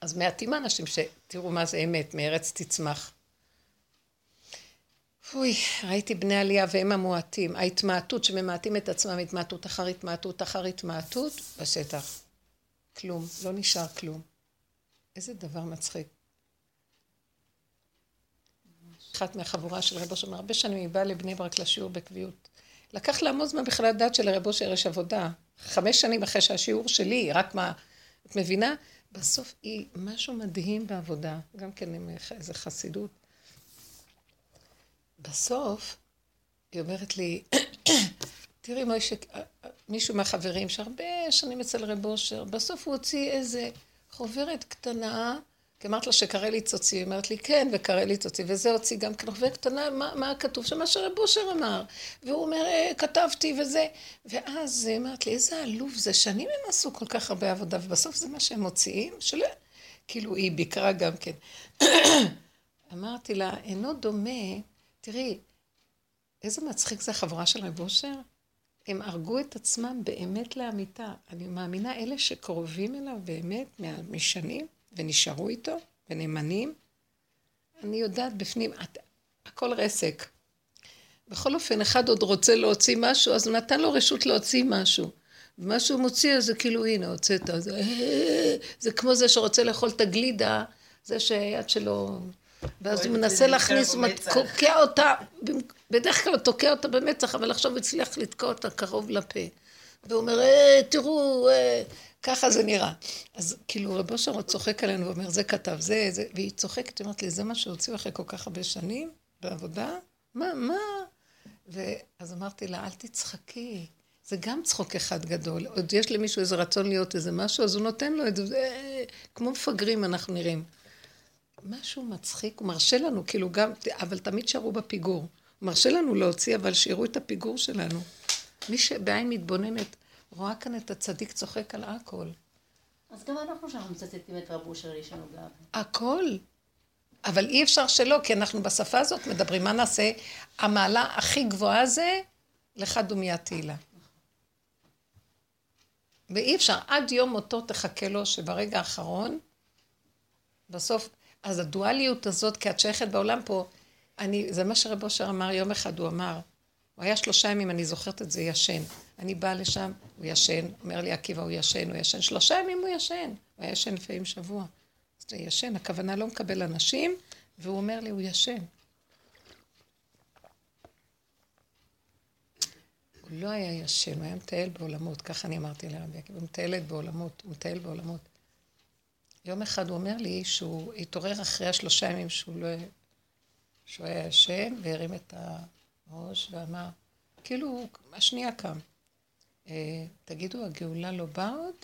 אז מעטים האנשים שתראו מה זה אמת, מארץ תצמח. אוי, ראיתי בני עלייה והם המועטים. ההתמעטות שממעטים את עצמם, התמעטות אחר התמעטות אחר התמעטות, בשטח. כלום, לא נשאר כלום. איזה דבר מצחיק. אחת מהחבורה של רבו שאומר, הרבה שנים היא באה לבני ברק לשיעור בקביעות. לקח לה המון זמן בכלל לדעת שלרבו אושר יש עבודה. חמש שנים אחרי שהשיעור שלי, רק מה, את מבינה? בסוף היא משהו מדהים בעבודה, גם כן עם איזה חסידות. בסוף, היא אומרת לי, תראי מוישה, מישהו מהחברים שהרבה שנים אצל רב אושר, בסוף הוא הוציא איזה חוברת קטנה, כי אמרת לה שקרליץ הוציא, היא אומרת לי, כן, וקרליץ הוציא, וזה הוציא גם חוברת קטנה, מה, מה כתוב שם? מה שרב אושר אמר. והוא אומר, אה, כתבתי וזה. ואז היא אמרת לי, איזה עלוב זה, שנים הם עשו כל כך הרבה עבודה, ובסוף זה מה שהם מוציאים, שלא... כאילו, היא ביקרה גם כן. אמרתי לה, אינו דומה תראי, איזה מצחיק זה החברה של רב אושר. הם הרגו את עצמם באמת לאמיתה. אני מאמינה, אלה שקרובים אליו באמת משנים, ונשארו איתו, ונאמנים, אני יודעת בפנים, את, הכל רסק. בכל אופן, אחד עוד רוצה להוציא משהו, אז הוא נתן לו רשות להוציא משהו. ומה שהוא מוציא, זה כאילו, הנה, הוצאת. זה, זה כמו זה שרוצה לאכול את הגלידה, זה שהיד שלו ואז הוא מנסה להכניס, הוא תוקע אותה, בדרך כלל הוא תוקע אותה במצח, אבל עכשיו הוא הצליח לתקוע אותה קרוב לפה. והוא אומר, אה, תראו, אה, ככה זה נראה. אז כאילו רבו שרו צוחק עלינו ואומר, זה כתב, זה, זה, והיא צוחקת, אומרת לי, זה מה שהוציאו אחרי כל כך הרבה שנים בעבודה? מה, מה? ואז אמרתי לה, אל תצחקי. זה גם צחוק אחד גדול. עוד יש למישהו איזה רצון להיות איזה משהו, אז הוא נותן לו את זה. כמו מפגרים אנחנו נראים. משהו מצחיק, הוא מרשה לנו, כאילו גם, אבל תמיד שערו בפיגור. הוא מרשה לנו להוציא, אבל שיראו את הפיגור שלנו. מי שבעין מתבוננת רואה כאן את הצדיק צוחק על הכל. אז גם אנחנו שאנחנו מצטטים את רב אושר יש לנו. הכל. אבל אי אפשר שלא, כי אנחנו בשפה הזאת מדברים, מה נעשה? המעלה הכי גבוהה זה לך דומיית תהילה. ואי אפשר, עד יום מותו תחכה לו שברגע האחרון, בסוף אז הדואליות הזאת, כי את שייכת בעולם פה, אני, זה מה שרב אושר אמר יום אחד, הוא אמר, הוא היה שלושה ימים, אני זוכרת את זה, ישן. אני באה לשם, הוא ישן, אומר לי עקיבא, הוא ישן, הוא ישן, שלושה ימים הוא ישן. הוא היה ישן לפעמים שבוע. אז זה ישן, הכוונה לא מקבל אנשים, והוא אומר לי, הוא ישן. הוא לא היה ישן, הוא היה מטייל בעולמות, ככה אני אמרתי לרבי עקיבא, הוא מטיילת בעולמות, הוא מטייל בעולמות. יום אחד הוא אומר לי שהוא התעורר אחרי השלושה ימים שהוא לא... שהוא היה ישן, והרים את הראש ואמר, כאילו, השנייה קם. אה, תגידו, הגאולה לא באה עוד?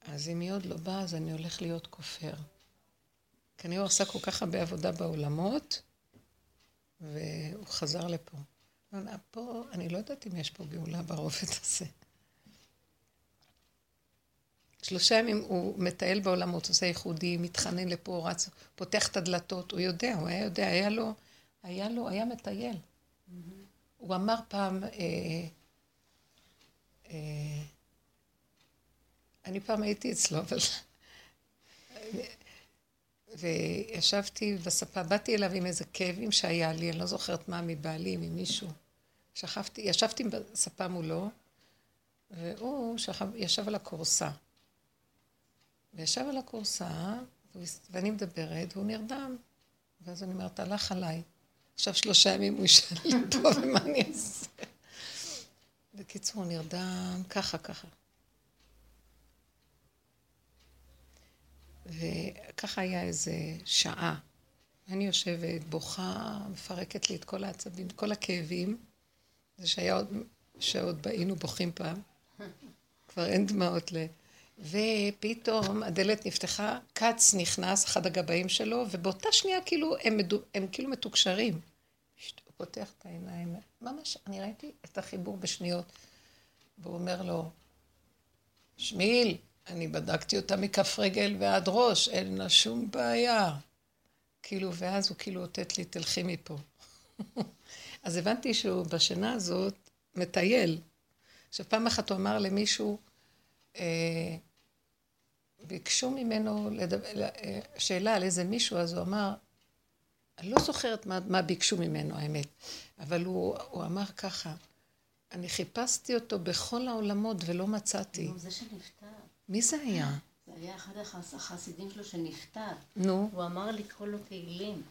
אז אם היא עוד לא באה, אז אני הולך להיות כופר. כנראה הוא עשה כל כך הרבה עבודה בעולמות, והוא חזר לפה. פה, אני לא יודעת אם יש פה גאולה ברובד הזה. שלושה ימים הוא מטייל בעולמות, עושה ייחודי, מתחנן לפה, רץ, פותח את הדלתות, הוא יודע, הוא היה יודע, היה לו, היה לו, היה מטייל. Mm-hmm. הוא אמר פעם, אה, אה, אני פעם הייתי אצלו, אבל... וישבתי בספה, באתי אליו עם איזה כאבים שהיה לי, אני לא זוכרת מה, מבעלי, ממישהו. שכבתי, ישבתי בספה מולו, והוא שכב, ישב על הכורסה. וישב על הכורסה, ואני מדברת, והוא נרדם. ואז אני אומרת, הלך עליי. עכשיו שלושה ימים הוא ישאל לי פה, ומה אני אעשה? בקיצור, נרדם ככה, ככה. וככה היה איזה שעה. אני יושבת, בוכה, מפרקת לי את כל העצבים, את כל הכאבים. זה שהיה עוד, שעוד היינו בוכים פעם. כבר אין דמעות ל... ופתאום הדלת נפתחה, כץ נכנס, אחד הגבאים שלו, ובאותה שנייה כאילו הם, מדו, הם כאילו מתוקשרים. פותח את העיניים, ממש, אני ראיתי את החיבור בשניות. והוא אומר לו, שמיל, אני בדקתי אותה מכף רגל ועד ראש, אין לה שום בעיה. כאילו, ואז הוא כאילו אותת לי, תלכי מפה. אז הבנתי שהוא בשנה הזאת מטייל. עכשיו, פעם אחת הוא אמר למישהו, אה, ביקשו ממנו לדבר, אה, שאלה על איזה מישהו, אז הוא אמר, אני לא זוכרת מה, מה ביקשו ממנו, האמת, אבל הוא, הוא אמר ככה, אני חיפשתי אותו בכל העולמות ולא מצאתי. נו, זה שנפטר. מי זה היה? זה היה אחד החסידים שלו שנפטר. נו. הוא אמר לקרוא לו תהילים.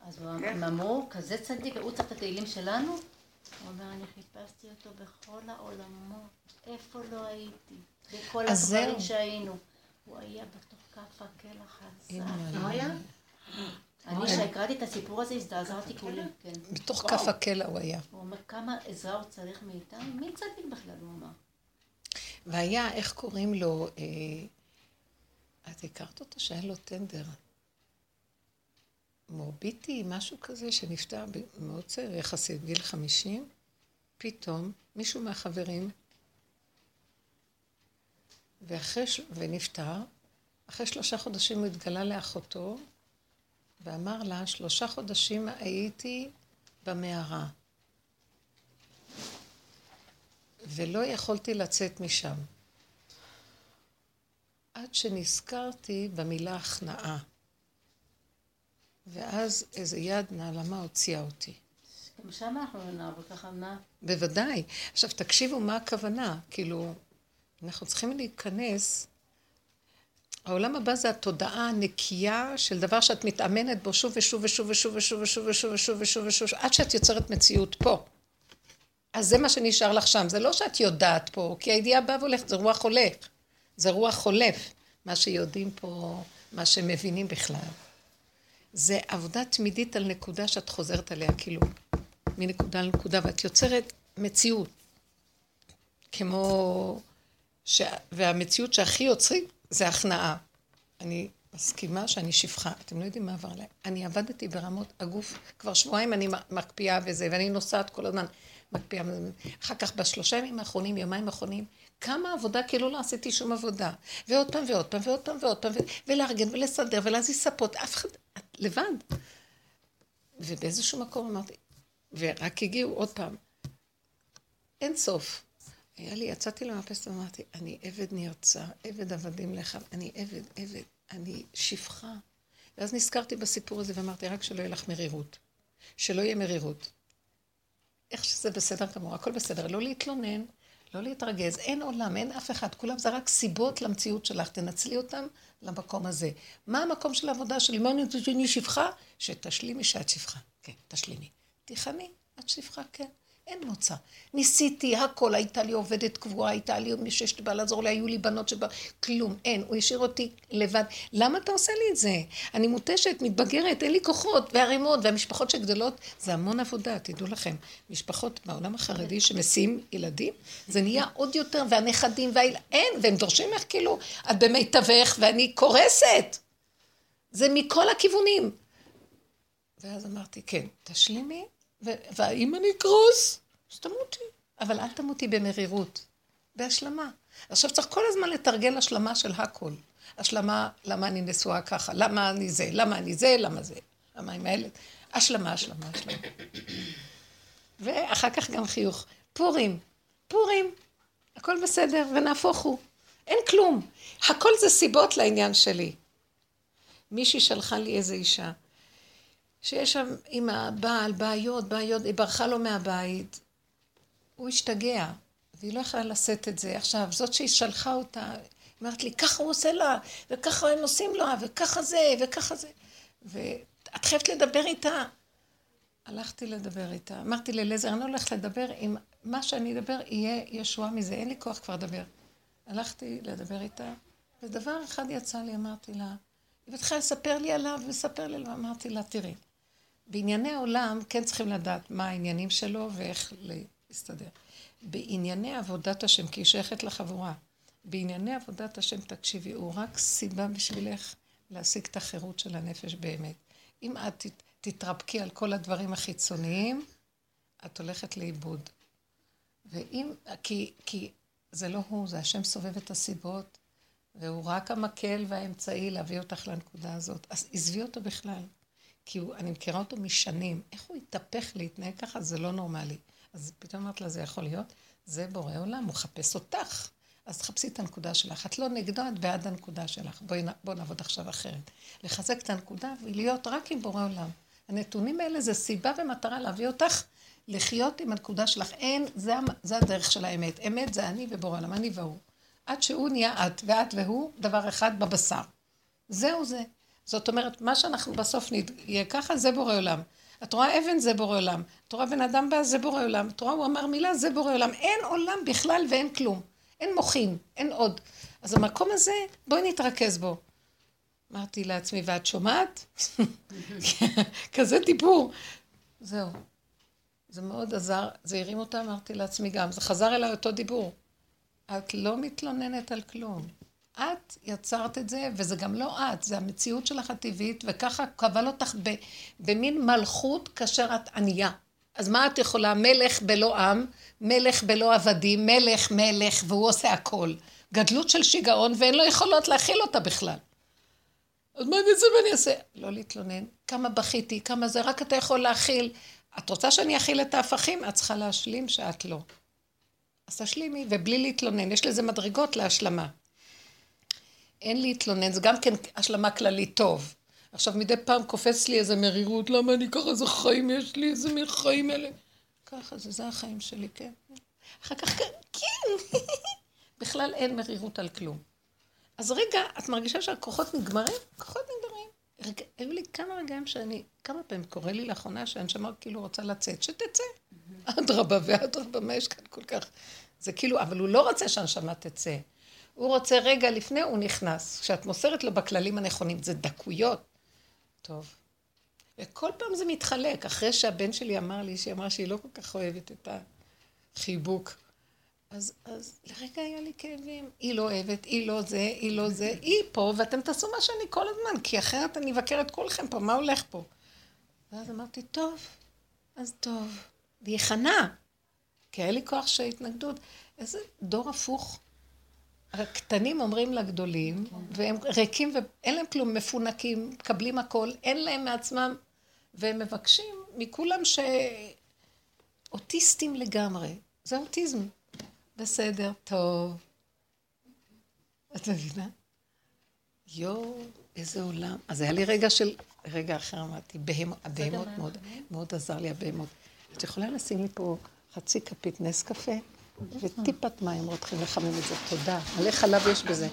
אז הוא אמר, הם אמרו, כזה צדיק, הוא צריך את התהילים שלנו? הוא אומר, אני חיפשתי אותו בכל העולמות, איפה לא הייתי, בכל הדברים שהיינו. הוא היה בתוך כף הקלע חזק. אני, כשהקראתי את הסיפור הזה, הזדעזעתי כולי, כן. בתוך כף הקלע הוא היה. הוא אומר, כמה עזרה הוא צריך מאיתנו? מי צדיק בכלל, הוא אמר. והיה, איך קוראים לו, אה, את הכרת אותו שהיה לו טנדר. מורביטי, משהו כזה, שנפטר מאוד צעיר, יחסית, גיל חמישים, פתאום מישהו מהחברים, ואחרי, ונפטר, אחרי שלושה חודשים הוא התגלה לאחותו, ואמר לה, שלושה חודשים הייתי במערה, ולא יכולתי לצאת משם. עד שנזכרתי במילה הכנעה. ואז איזה יד נעלמה הוציאה אותי. גם שם אנחנו נעבור ככה, מה? בוודאי. עכשיו, תקשיבו מה הכוונה. כאילו, אנחנו צריכים להיכנס... העולם הבא זה התודעה הנקייה של דבר שאת מתאמנת בו שוב ושוב ושוב ושוב ושוב ושוב ושוב ושוב ושוב ושוב עד שאת יוצרת מציאות פה. אז זה מה שנשאר לך שם. זה לא שאת יודעת פה, כי הידיעה באה והולכת, זה רוח הולך. זה רוח חולף. מה שיודעים פה, מה שמבינים בכלל. זה עבודה תמידית על נקודה שאת חוזרת עליה, כאילו, מנקודה לנקודה, ואת יוצרת מציאות. כמו... ש... והמציאות שהכי יוצרים זה הכנעה. אני מסכימה שאני שפחה, אתם לא יודעים מה עבר עליי. אני עבדתי ברמות הגוף, כבר שבועיים אני מקפיאה וזה, ואני נוסעת כל הזמן, מקפיאה. אחר כך בשלושה ימים האחרונים, יומיים האחרונים, כמה עבודה כאילו לא עשיתי שום עבודה. ועוד פעם ועוד פעם ועוד פעם ועוד פעם, ולארגן ולסדר ולהזיז ספות, אף אחד, לבד. ובאיזשהו מקום אמרתי, ורק הגיעו עוד פעם, אין סוף. היה לי, יצאתי למאפסת ואמרתי, אני עבד נרצע, עבד עבדים לך, אני עבד, עבד, אני שפחה. ואז נזכרתי בסיפור הזה ואמרתי, רק שלא יהיה לך מרירות. שלא יהיה מרירות. איך שזה בסדר גמור, הכל בסדר, לא להתלונן, לא להתרגז, אין עולם, אין אף אחד, כולם זה רק סיבות למציאות שלך, תנצלי אותם למקום הזה. מה המקום של העבודה שלי? מה אני שפחה? שתשלימי שאת שפחה. כן, תשלימי. תיכני, את שפחה, כן. אין מוצא. ניסיתי הכל, הייתה לי עובדת קבועה, הייתה לי מי שיש לי בא לעזור לי, היו לי בנות שבא, כלום, אין, הוא השאיר אותי לבד. למה אתה עושה לי את זה? אני מותשת, מתבגרת, אין לי כוחות וערימות, והמשפחות שגדלות, זה המון עבודה, תדעו לכם. משפחות בעולם החרדי שמסיעים ילדים, זה נהיה עוד יותר, והנכדים, והיל... אין, והם דורשים ממך כאילו, את במיטבך ואני קורסת. זה מכל הכיוונים. ואז אמרתי, כן, תשלימי, והאם אני אקרוס? אז תמותי. אבל אל תמותי במרירות, בהשלמה. עכשיו צריך כל הזמן לתרגל השלמה של הכל. השלמה, למה אני נשואה ככה, למה אני זה, למה אני זה, למה זה, למה עם הילד. השלמה, השלמה, השלמה. ואחר כך גם חיוך. פורים, פורים, הכל בסדר, ונהפוך הוא. אין כלום. הכל זה סיבות לעניין שלי. מישהי שלחה לי איזה אישה. שיש שם עם הבעל בעיות, בעיות, היא ברחה לו מהבית, הוא השתגע, והיא לא יכלה לשאת את זה. עכשיו, זאת שהיא שלחה אותה, היא אומרת לי, ככה הוא עושה לה, וככה הם עושים לה, וככה זה, וככה זה. ואת חייבת לדבר איתה. הלכתי לדבר איתה. אמרתי לאליעזר, אני לא הולכת לדבר, אם מה שאני אדבר יהיה ישועה מזה, אין לי כוח כבר לדבר. הלכתי לדבר איתה, ודבר אחד יצא לי, אמרתי לה, היא התחילה לספר לי עליו, ולספר לי עליו, אמרתי לה, תראי, בענייני העולם כן צריכים לדעת מה העניינים שלו ואיך להסתדר. בענייני עבודת השם, כי היא שייכת לחבורה, בענייני עבודת השם, תקשיבי, הוא רק סיבה בשבילך להשיג את החירות של הנפש באמת. אם את תתרפקי על כל הדברים החיצוניים, את הולכת לאיבוד. ואם, כי, כי זה לא הוא, זה השם סובב את הסיבות, והוא רק המקל והאמצעי להביא אותך לנקודה הזאת. אז עזבי אותו בכלל. כי הוא, אני מכירה אותו משנים, איך הוא התהפך להתנהג ככה, זה לא נורמלי. אז פתאום אמרת לה, זה יכול להיות? זה בורא עולם, הוא מחפש אותך. אז תחפשי את הנקודה שלך. את לא נגדו, את בעד הנקודה שלך. בואי בוא נעבוד עכשיו אחרת. לחזק את הנקודה ולהיות רק עם בורא עולם. הנתונים האלה זה סיבה ומטרה להביא אותך לחיות עם הנקודה שלך. אין, זה, זה הדרך של האמת. אמת זה אני ובורא עולם, אני והוא. עד שהוא נהיה את, ואת והוא, דבר אחד בבשר. זהו זה. זאת אומרת, מה שאנחנו בסוף נהיה ככה, זה בורא עולם. את רואה אבן, זה בורא עולם. את רואה בן אדם בא, זה בורא עולם. את רואה, הוא אמר מילה, זה בורא עולם. אין עולם בכלל ואין כלום. אין מוחין, אין עוד. אז המקום הזה, בואי נתרכז בו. אמרתי לעצמי, ואת שומעת? כזה דיבור. זהו. זה מאוד עזר, זה הרים אותה, אמרתי לעצמי גם. זה חזר אליי אותו דיבור. את לא מתלוננת על כלום. את יצרת את זה, וזה גם לא את, זה המציאות שלך הטבעית, וככה קבל אותך ב, במין מלכות כאשר את ענייה. אז מה את יכולה? מלך בלא עם, מלך בלא עבדים, מלך מלך, והוא עושה הכל. גדלות של שיגעון, ואין לו יכולות להכיל אותה בכלל. אז מה אני אעשה ואני אעשה? לא להתלונן. כמה בכיתי, כמה זה, רק אתה יכול להכיל. את רוצה שאני אכיל את ההפכים? את צריכה להשלים שאת לא. אז תשלימי, ובלי להתלונן. יש לזה מדרגות להשלמה. אין להתלונן, זה גם כן השלמה כללית טוב. עכשיו מדי פעם קופץ לי איזה מרירות, למה אני ככה, איזה חיים יש לי, איזה מין חיים אלה. ככה, זה, זה החיים שלי, כן. אחר כך, כן, בכלל אין מרירות על כלום. אז רגע, את מרגישה שהכוחות נגמרים? כוחות נגמרים. רגע, היו לי כמה רגעים שאני, כמה פעמים קורה לי לאחרונה שהנשמה כאילו רוצה לצאת, שתצא. אדרבה ואדרבה, מה יש כאן כל כך? זה כאילו, אבל הוא לא רוצה שהנשמה תצא. הוא רוצה רגע לפני, הוא נכנס. כשאת מוסרת לו בכללים הנכונים, זה דקויות. טוב. וכל פעם זה מתחלק. אחרי שהבן שלי אמר לי, שהיא אמרה שהיא לא כל כך אוהבת את החיבוק. אז, אז לרגע היה לי כאבים. היא לא אוהבת, היא לא זה, היא לא זה, היא פה, ואתם תעשו מה שאני כל הזמן, כי אחרת אני אבקר את כולכם פה, מה הולך פה? ואז אמרתי, טוב, אז טוב. והיא חנה, כי היה לי כוח של התנגדות. איזה דור הפוך. הקטנים אומרים לגדולים, והם ריקים ואין להם כלום, מפונקים, מקבלים הכל, אין להם מעצמם, והם מבקשים מכולם שאוטיסטים לגמרי. זה אוטיזם. בסדר, טוב. את מבינה? יואו, איזה עולם. אז היה לי רגע של, רגע אחר אמרתי, הבהמות מאוד, מאוד עזר לי הבהמות. את יכולה לשים לי פה חצי כפית נס קפה? וטיפת מים רותחים לחמם את זה. תודה. מלא חלב יש בזה.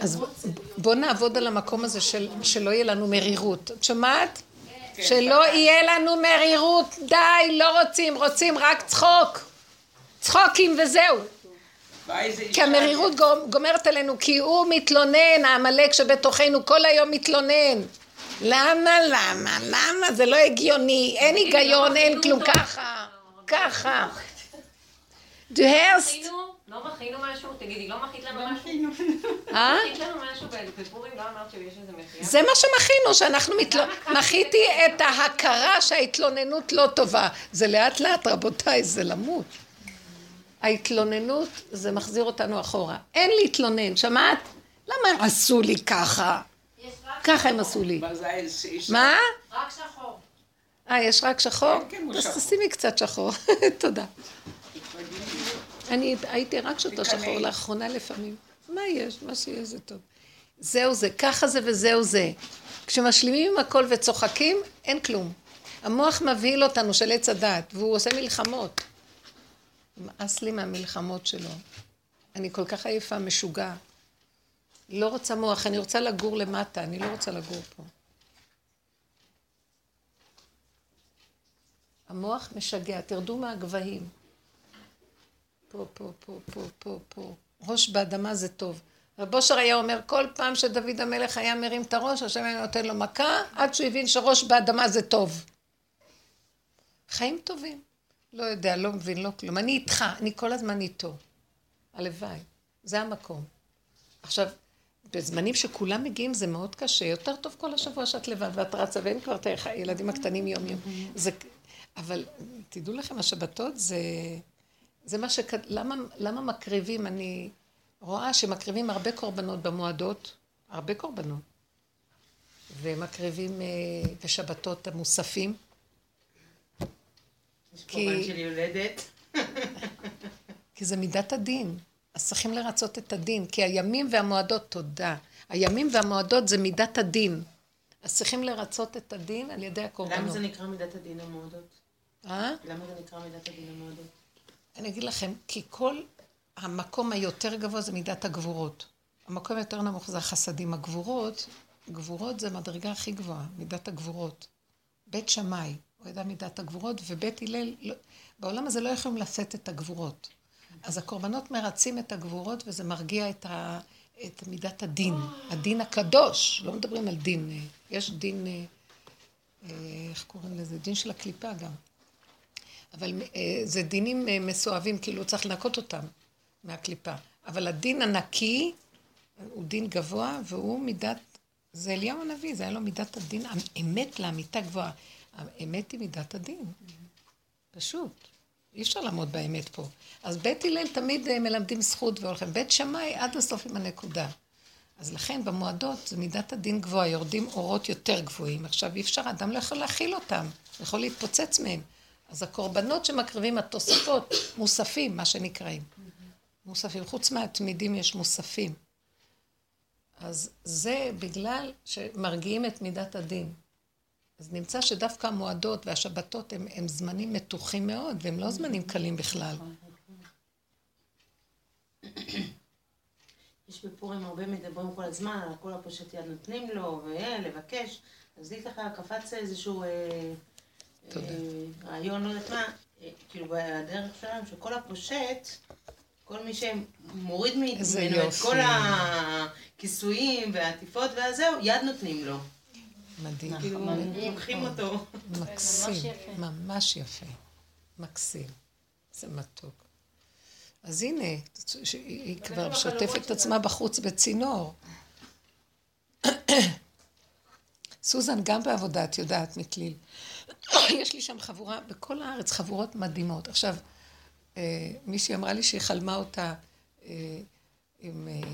אז בואו נעבוד על המקום הזה של, שלא יהיה לנו מרירות. את שומעת? כן. שלא יהיה לנו מרירות. די, לא רוצים, רוצים רק צחוק. צחוקים וזהו. כי המרירות גומרת עלינו, כי הוא מתלונן, העמלק שבתוכנו כל היום מתלונן. למה, למה, למה? זה לא הגיוני, אין היגיון, אין כלום, ככה, ככה. Du hörst... לא מכינו משהו? תגידי, לא מכית לנו משהו? אה? מכית לנו משהו בפורים? לא אמרת שיש איזה מחייה? זה מה שמכינו, שאנחנו מכיתי את ההכרה שההתלוננות לא טובה. זה לאט לאט, רבותיי, זה למות. ההתלוננות, זה מחזיר אותנו אחורה. אין להתלונן, שמעת? למה עשו לי ככה? ככה הם עשו לי. מה? רק שחור. אה, יש רק שחור? כן, כן, אז תשימי קצת שחור. תודה. אני הייתי רק שותה שחור לאחרונה לפעמים. מה יש? מה שיש זה טוב. זהו זה, ככה זה וזהו זה. כשמשלימים עם הכל וצוחקים, אין כלום. המוח מבהיל אותנו של עץ הדת, והוא עושה מלחמות. נמאס לי מהמלחמות שלו. אני כל כך עייפה, משוגעת. לא רוצה מוח, אני רוצה לגור למטה, אני לא רוצה לגור פה. המוח משגע, תרדו מהגבהים. פה, פה, פה, פה, פה, פה. ראש באדמה זה טוב. רב אושר היה אומר, כל פעם שדוד המלך היה מרים את הראש, השם היה נותן לו מכה, עד שהוא הבין שראש באדמה זה טוב. חיים טובים. לא יודע, לא מבין, לא כלום. אני איתך, אני כל הזמן איתו. הלוואי. זה המקום. עכשיו, בזמנים שכולם מגיעים זה מאוד קשה, יותר טוב כל השבוע שאת לבד ואת רצה ואין כבר את הילדים הקטנים יום יום. זה, אבל תדעו לכם, השבתות זה, זה מה ש... למה, למה מקריבים? אני רואה שמקריבים הרבה קורבנות במועדות, הרבה קורבנות. ומקריבים אה, בשבתות המוספים. יש קורבן של יולדת. כי זה מידת הדין. אז צריכים לרצות את הדין, כי הימים והמועדות, תודה, הימים והמועדות זה מידת הדין. אז צריכים לרצות את הדין על ידי הקורבנות. למה זה נקרא מידת הדין המועדות? אה? למה זה נקרא מידת הדין המועדות? אני אגיד לכם, כי כל המקום היותר גבוה זה מידת הגבורות. המקום היותר נמוך זה החסדים. הגבורות, גבורות זה המדרגה הכי גבוהה, מידת הגבורות. בית שמאי, הוא ידע מידת הגבורות, ובית הלל, לא, בעולם הזה לא יכולים לשאת את הגבורות. אז הקורבנות מרצים את הגבורות, וזה מרגיע את, ה, את מידת הדין, הדין הקדוש. לא מדברים על דין, אה, יש דין, אה, אה, איך קוראים לזה? דין של הקליפה גם. אבל זה דינים מסואבים, כאילו צריך לנקות אותם מהקליפה. אבל הדין הנקי הוא דין גבוה, והוא מידת, זה אליהו הנביא, זה היה לו מידת הדין, אמת לאמיתה גבוהה. האמת היא מידת הדין. פשוט. אי אפשר לעמוד באמת פה. אז בית הלל תמיד אה, מלמדים זכות והולכים. בית שמאי עד הסוף עם הנקודה. אז לכן במועדות זה מידת הדין גבוהה, יורדים אורות יותר גבוהים. עכשיו אי אפשר, אדם לא יכול להכיל אותם, יכול להתפוצץ מהם. אז הקורבנות שמקריבים, התוספות, מוספים, מה שנקראים. מוספים. חוץ מהתמידים יש מוספים. אז זה בגלל שמרגיעים את מידת הדין. אז נמצא שדווקא המועדות והשבתות הם, הם זמנים מתוחים מאוד, והם לא זמנים קלים בכלל. יש בפורים הרבה מדברים כל הזמן, על כל הפושט יד נותנים לו, ולבקש. אז לי ככה קפץ איזשהו אה, אה, רעיון, לא יודעת מה, אה, כאילו בדרך שלנו, שכל הפושט, כל מי שמוריד ממנו את כל הכיסויים והעטיפות והזהו, יד נותנים לו. מדהים. כאילו, לוקחים אותו. מקסים, ממש יפה. מקסים. זה מתוק. אז הנה, היא כבר שוטפת את עצמה בחוץ בצינור. סוזן, גם בעבודה, את יודעת, מכליל. יש לי שם חבורה, בכל הארץ חבורות מדהימות. עכשיו, אה, מישהי אמרה לי שהיא חלמה אותה אה, עם אה,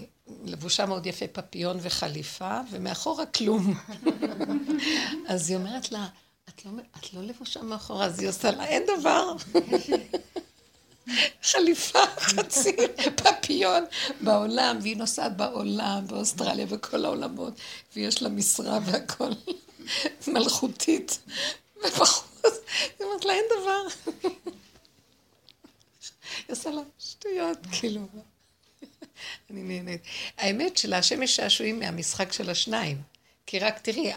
לבושה מאוד יפה, פפיון וחליפה, ומאחורה כלום. אז היא אומרת לה, את לא, את לא לבושה מאחורה, אז היא עושה לה, אין דבר. חליפה, חצי פפיון בעולם, והיא נוסעת בעולם, באוסטרליה, בכל העולמות, ויש לה משרה והכל מלכותית. ובחוץ, היא אומרת לה, אין דבר. היא עושה לה שטויות, כאילו. אני נהנית. האמת שלהשם יש שעשועים מהמשחק של השניים. כי רק תראי.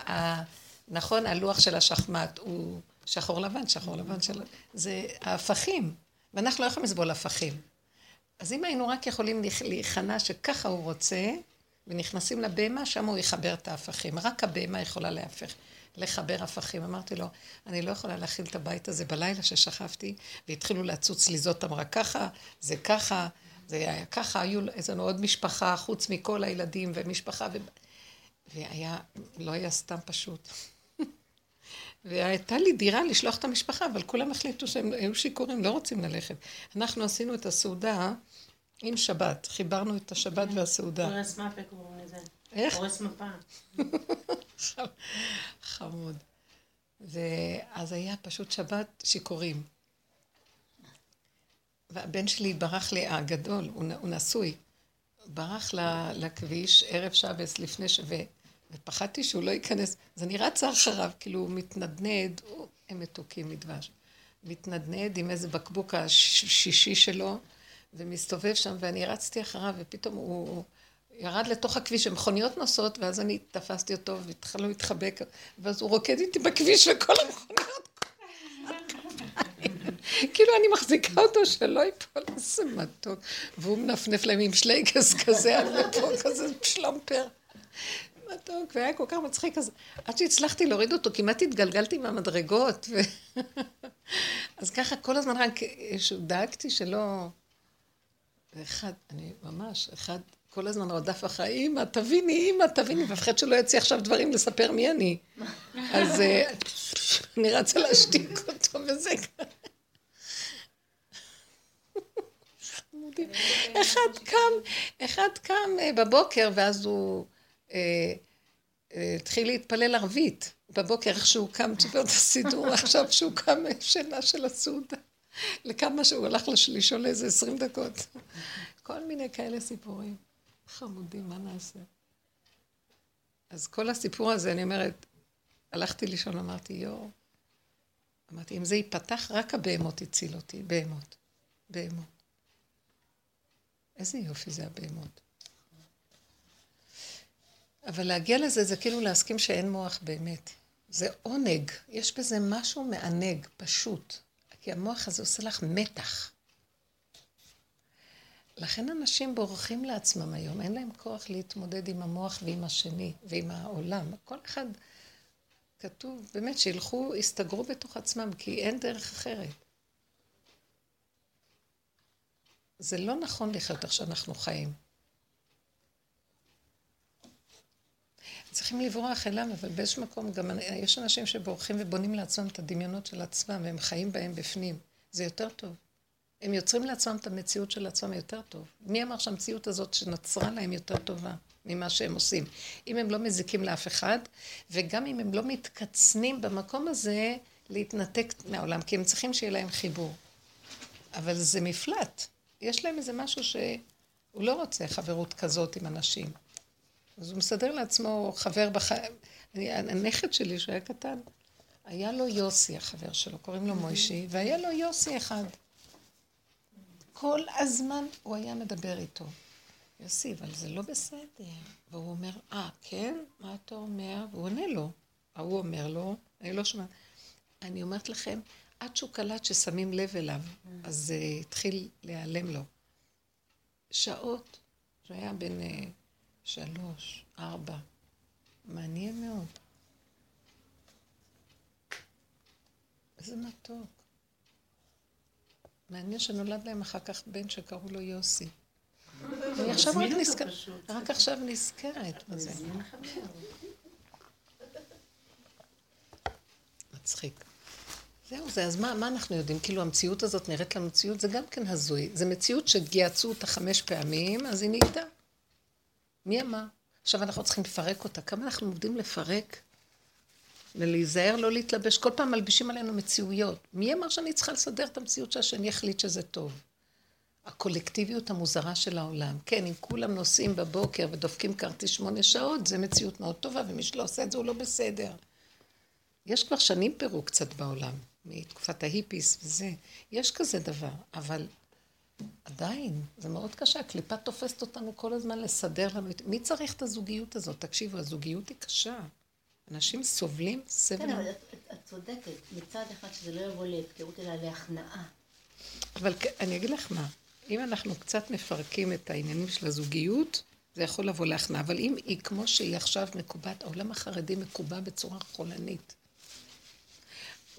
נכון, הלוח של השחמט הוא שחור לבן, שחור לבן של... זה ההפכים, ואנחנו לא יכולים לסבול הפכים. אז אם היינו רק יכולים להיכנע שככה הוא רוצה, ונכנסים לבהמה, שם הוא יחבר את ההפכים. רק הבהמה יכולה להפך, לחבר הפכים. אמרתי לו, אני לא יכולה להכיל את הבית הזה בלילה ששכבתי, והתחילו לצוץ ליזות אמרה ככה, זה ככה, זה היה ככה, היו לנו עוד משפחה, חוץ מכל הילדים ומשפחה, ו... והיה, לא היה סתם פשוט. והייתה לי דירה לשלוח את המשפחה, אבל כולם החליטו שהם היו שיכורים, לא רוצים ללכת. אנחנו עשינו את הסעודה עם שבת, חיברנו את השבת כן. והסעודה. הורס מפה קוראים לזה. איך? הורס מפה. חמוד. ואז היה פשוט שבת שיכורים. והבן שלי ברח לי, הגדול, הוא, נשוי, ברח לכביש ערב שבס לפני ש... ופחדתי שהוא לא ייכנס. אז אני רצה אחריו, כאילו הוא מתנדנד, הוא, הם מתוקים מדבש. מתנדנד עם איזה בקבוק השישי שלו, ומסתובב שם, ואני רצתי אחריו, ופתאום הוא ירד לתוך הכביש, ומכוניות נוסעות, ואז אני תפסתי אותו, והתחלנו להתחבק, ואז הוא רוקד איתי בכביש, וכל המכוניות כאילו אני מחזיקה אותו שלא ייפול, איזה מתוק. והוא מנפנף להם עם שלייקס כזה, על לפה כזה שלמפר. מתוק, והיה כל כך מצחיק, אז עד שהצלחתי להוריד אותו, כמעט התגלגלתי מהמדרגות. ו... אז ככה כל הזמן רק דאגתי שלא... ואחד, אני ממש, אחד כל הזמן רדף אחרי, אימא, תביני, אימא, תביני, ומפחד שלא יוציא עכשיו דברים לספר מי אני. אז אה, אני רצה להשתיק אותו, וזה ככה. אחד קם, אחד קם אה, בבוקר, ואז הוא אה, אה, התחיל להתפלל ערבית. בבוקר, איך שהוא קם, תספר את הסידור, עכשיו שהוא קם שינה של הסעודה. לכמה שהוא הלך לשאול איזה עשרים דקות. כל מיני כאלה סיפורים. חמודים, מה נעשה? אז כל הסיפור הזה, אני אומרת, הלכתי לישון, אמרתי, יואו, אמרתי, אם זה ייפתח, רק הבהמות הציל אותי, בהמות, בהמות. איזה יופי זה הבהמות. אבל להגיע לזה זה כאילו להסכים שאין מוח באמת. זה עונג, יש בזה משהו מענג, פשוט. כי המוח הזה עושה לך מתח. לכן אנשים בורחים לעצמם היום, אין להם כוח להתמודד עם המוח ועם השני ועם העולם. כל אחד, כתוב, באמת, שילכו, יסתגרו בתוך עצמם, כי אין דרך אחרת. זה לא נכון לחיות איך שאנחנו חיים. צריכים לברוח אליו, אבל באיזשהו מקום גם יש אנשים שבורחים ובונים לעצמם את הדמיונות של עצמם, והם חיים בהם בפנים. זה יותר טוב. הם יוצרים לעצמם את המציאות של עצמם יותר טוב. מי אמר שהמציאות הזאת שנוצרה להם יותר טובה ממה שהם עושים? אם הם לא מזיקים לאף אחד, וגם אם הם לא מתקצנים במקום הזה להתנתק מהעולם, כי הם צריכים שיהיה להם חיבור. אבל זה מפלט. יש להם איזה משהו שהוא לא רוצה חברות כזאת עם אנשים. אז הוא מסדר לעצמו חבר בחיים. הנכד שלי, שהוא היה קטן, היה לו יוסי, החבר שלו, קוראים לו מוישי, והיה לו יוסי אחד. כל הזמן הוא היה מדבר איתו. יוסי, אבל זה לא בסדר. והוא אומר, אה, כן? מה אתה אומר? והוא עונה לו. ההוא אומר לו, אני לא שומעת. אני אומרת לכם, עד שהוא קלט ששמים לב אליו, אז זה uh, התחיל להיעלם לו. שעות, שהוא היה בן uh, שלוש, ארבע. מעניין מאוד. איזה מתוק. מעניין שנולד להם אחר כך בן שקראו לו יוסי. אני עכשיו רק נזכרת, רק עכשיו נזכרת בזה. מצחיק. זהו זה, אז מה, מה אנחנו יודעים? כאילו המציאות הזאת נראית לנו מציאות, זה גם כן הזוי. זה מציאות שגייצו אותה חמש פעמים, אז היא נהייתה. מי אמר? עכשיו אנחנו צריכים לפרק אותה. כמה אנחנו עובדים לפרק ולהיזהר לא להתלבש. כל פעם מלבישים עלינו מציאויות. מי אמר שאני צריכה לסדר את המציאות שהשני יחליט שזה טוב? הקולקטיביות המוזרה של העולם. כן, אם כולם נוסעים בבוקר ודופקים כרטיס שמונה שעות, זה מציאות מאוד טובה, ומי שלא עושה את זה הוא לא בסדר. יש כבר שנים פירוק קצת בעולם, מתקופת ההיפיס וזה. יש כזה דבר, אבל עדיין, זה מאוד קשה, הקליפה תופסת אותנו כל הזמן לסדר לנו. מי צריך את הזוגיות הזאת? תקשיבו, הזוגיות היא קשה. אנשים סובלים סבל. כן, אבל את, את צודקת. מצד אחד שזה לא יבוא להפקרות, אלא להכנעה. אבל אני אגיד לך מה, אם אנחנו קצת מפרקים את העניינים של הזוגיות, זה יכול לבוא להכנעה. אבל אם היא כמו שהיא עכשיו מקובעת, העולם החרדי מקובע בצורה חולנית.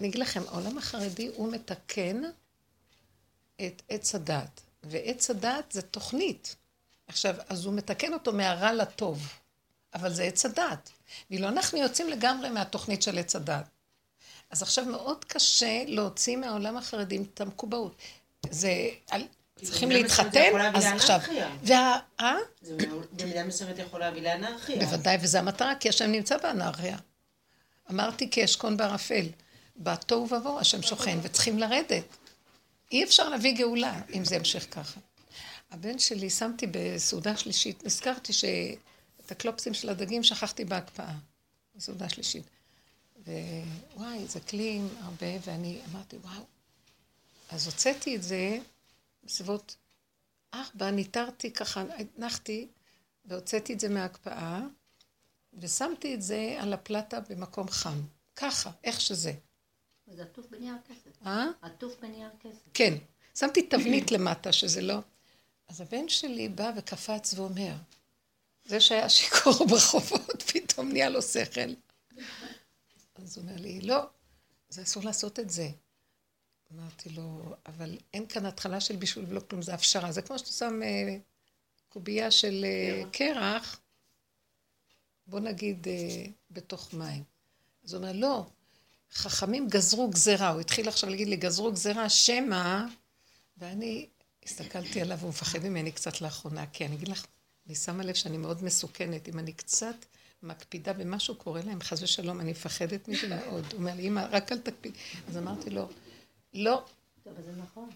אני אגיד לכם, העולם החרדי הוא מתקן את עץ הדת, ועץ הדת זה תוכנית. עכשיו, אז הוא מתקן אותו מהרע לטוב, אבל זה עץ הדת. ואילו אנחנו יוצאים לגמרי מהתוכנית של עץ הדת. אז עכשיו מאוד קשה להוציא מהעולם החרדי את המקובעות. זה, צריכים להתחתן, אז עכשיו... וה... אה? במידה מסוימת יכול להביא לאנרכיה. בוודאי, וזו המטרה, כי השם נמצא באנרכיה. אמרתי כי אשכון בערפל. בתוהו ובוהו השם שוכן, וצריכים לרדת. אי אפשר להביא גאולה אם זה ימשיך ככה. הבן שלי, שמתי בסעודה שלישית, נזכרתי שאת הקלופסים של הדגים שכחתי בהקפאה, בסעודה שלישית. ווואי, זה כלי הרבה, ואני אמרתי, וואו. אז הוצאתי את זה בסביבות ארבע, ניתרתי ככה, הנחתי, והוצאתי את זה מההקפאה, ושמתי את זה על הפלטה במקום חם. ככה, איך שזה. זה עטוף בנייר כסף. אה? עטוף בנייר כסף. כן. שמתי תבנית למטה, שזה לא... אז הבן שלי בא וקפץ ואומר, זה שהיה שיכור ברחובות, פתאום נהיה לו שכל. אז הוא אומר לי, לא, זה אסור לעשות את זה. אמרתי לו, אבל אין כאן התחלה של בישול ולא כלום, זה הפשרה. זה כמו שאתה שם אה, קובייה של אה, קרח, בוא נגיד, אה, בתוך מים. אז הוא אומר, לא, חכמים גזרו גזרה, הוא התחיל עכשיו להגיד לי, גזרו גזרה, שמא, ואני הסתכלתי עליו, הוא מפחד ממני קצת לאחרונה, כי אני אגיד לך, אני שמה לב שאני מאוד מסוכנת, אם אני קצת מקפידה במשהו קורה להם, חס ושלום, אני מפחדת מזה מאוד. הוא אומר לי, אמא, רק אל תקפיד. אז אמרתי לו, לא. טוב, זה נכון.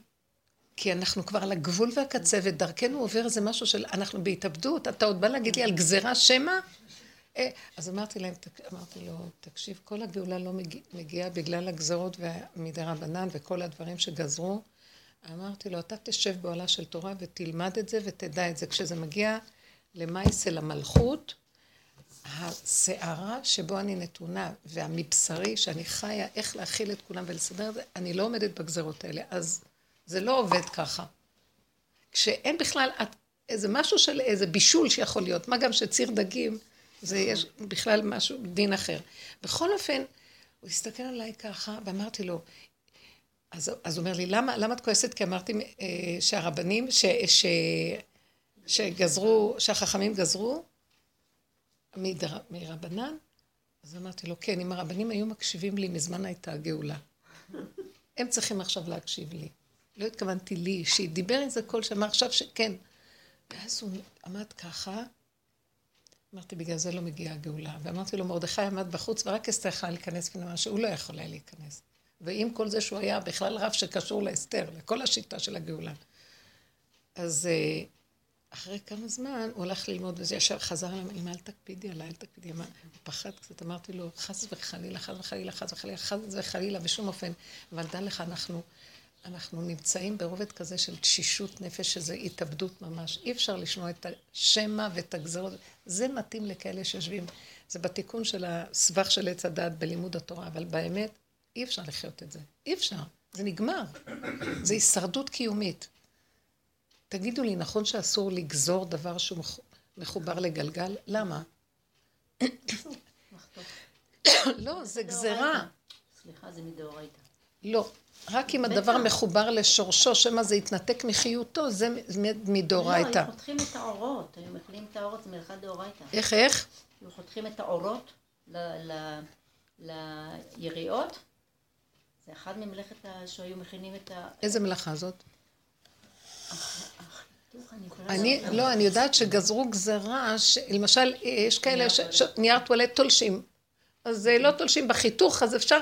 כי אנחנו כבר על הגבול והקצה, ודרכנו עובר איזה משהו של, אנחנו בהתאבדות, אתה עוד בא להגיד לי על גזירה שמא? אה, אז אמרתי להם, אמרתי לו, תקשיב, כל הגאולה לא מגיעה מגיע בגלל הגזרות מדי רבנן וכל הדברים שגזרו. אמרתי לו, אתה תשב באוהלה של תורה ותלמד את זה ותדע את זה. כשזה מגיע למייסה למלכות, הסערה שבו אני נתונה, והמבשרי שאני חיה, איך להכיל את כולם ולסדר את זה, אני לא עומדת בגזרות האלה. אז זה לא עובד ככה. כשאין בכלל איזה משהו של איזה בישול שיכול להיות, מה גם שציר דגים, זה יש בכלל משהו, דין אחר. בכל אופן, הוא הסתכל עליי ככה, ואמרתי לו, אז, הוא אומר לי, למה, למה את כועסת? כי אמרתי אה, שהרבנים, ש, ש, שגזרו, שהחכמים גזרו מדר, מרבנן, אז אמרתי לו, כן, אם הרבנים היו מקשיבים לי, מזמן הייתה הגאולה. הם צריכים עכשיו להקשיב לי. לא התכוונתי לי אישית. דיבר איזה קול שאמר עכשיו שכן. ואז הוא עמד ככה, אמרתי, בגלל זה לא מגיעה הגאולה. ואמרתי לו, מרדכי עמד בחוץ, ורק אסתר יכולה להיכנס פנימה, שהוא לא יכול היה להיכנס. ועם כל זה שהוא היה בכלל רב שקשור לאסתר, לכל השיטה של הגאולה. אז אה, אחרי כמה זמן הוא הלך ללמוד וזה ישר חזר אליי, אמא אל תקפידי עליי, אל תקפידי, הוא פחד קצת, אמרתי לו, חס וחלילה, חס וחלילה, חס וחלילה, חס וחלילה, בשום אופן, אבל דע לך, אנחנו, אנחנו נמצאים ברובד כזה של תשישות נפש, שזה התאבדות ממש. אי אפשר לשמוע את השמע ואת הגזרות, זה מתאים לכאלה שיושבים, זה בתיקון של הסבך של עץ הדת בלימוד התורה, אבל באמת, אי אפשר לחיות את זה. אי אפשר. זה נגמר. זה הישרדות קיומית. תגידו לי, נכון שאסור לגזור דבר שהוא מחובר לגלגל? למה? לא, זה גזרה. סליחה, זה מדאורייתא. לא. רק אם הדבר מחובר לשורשו, שמא זה יתנתק מחיותו, זה מדאורייתא. לא, היו חותכים את האורות, היו מכינים את האורות, זה מלאכת דאורייתא. איך, איך? היו חותכים את האורות ליריעות, זה אחד ממלאכת שהיו מכינים את ה... איזה מלאכה זאת? אני, לא, אני יודעת שגזרו גזרה, למשל, יש כאלה שנייר טואלט תולשים. אז לא תולשים בחיתוך, אז אפשר,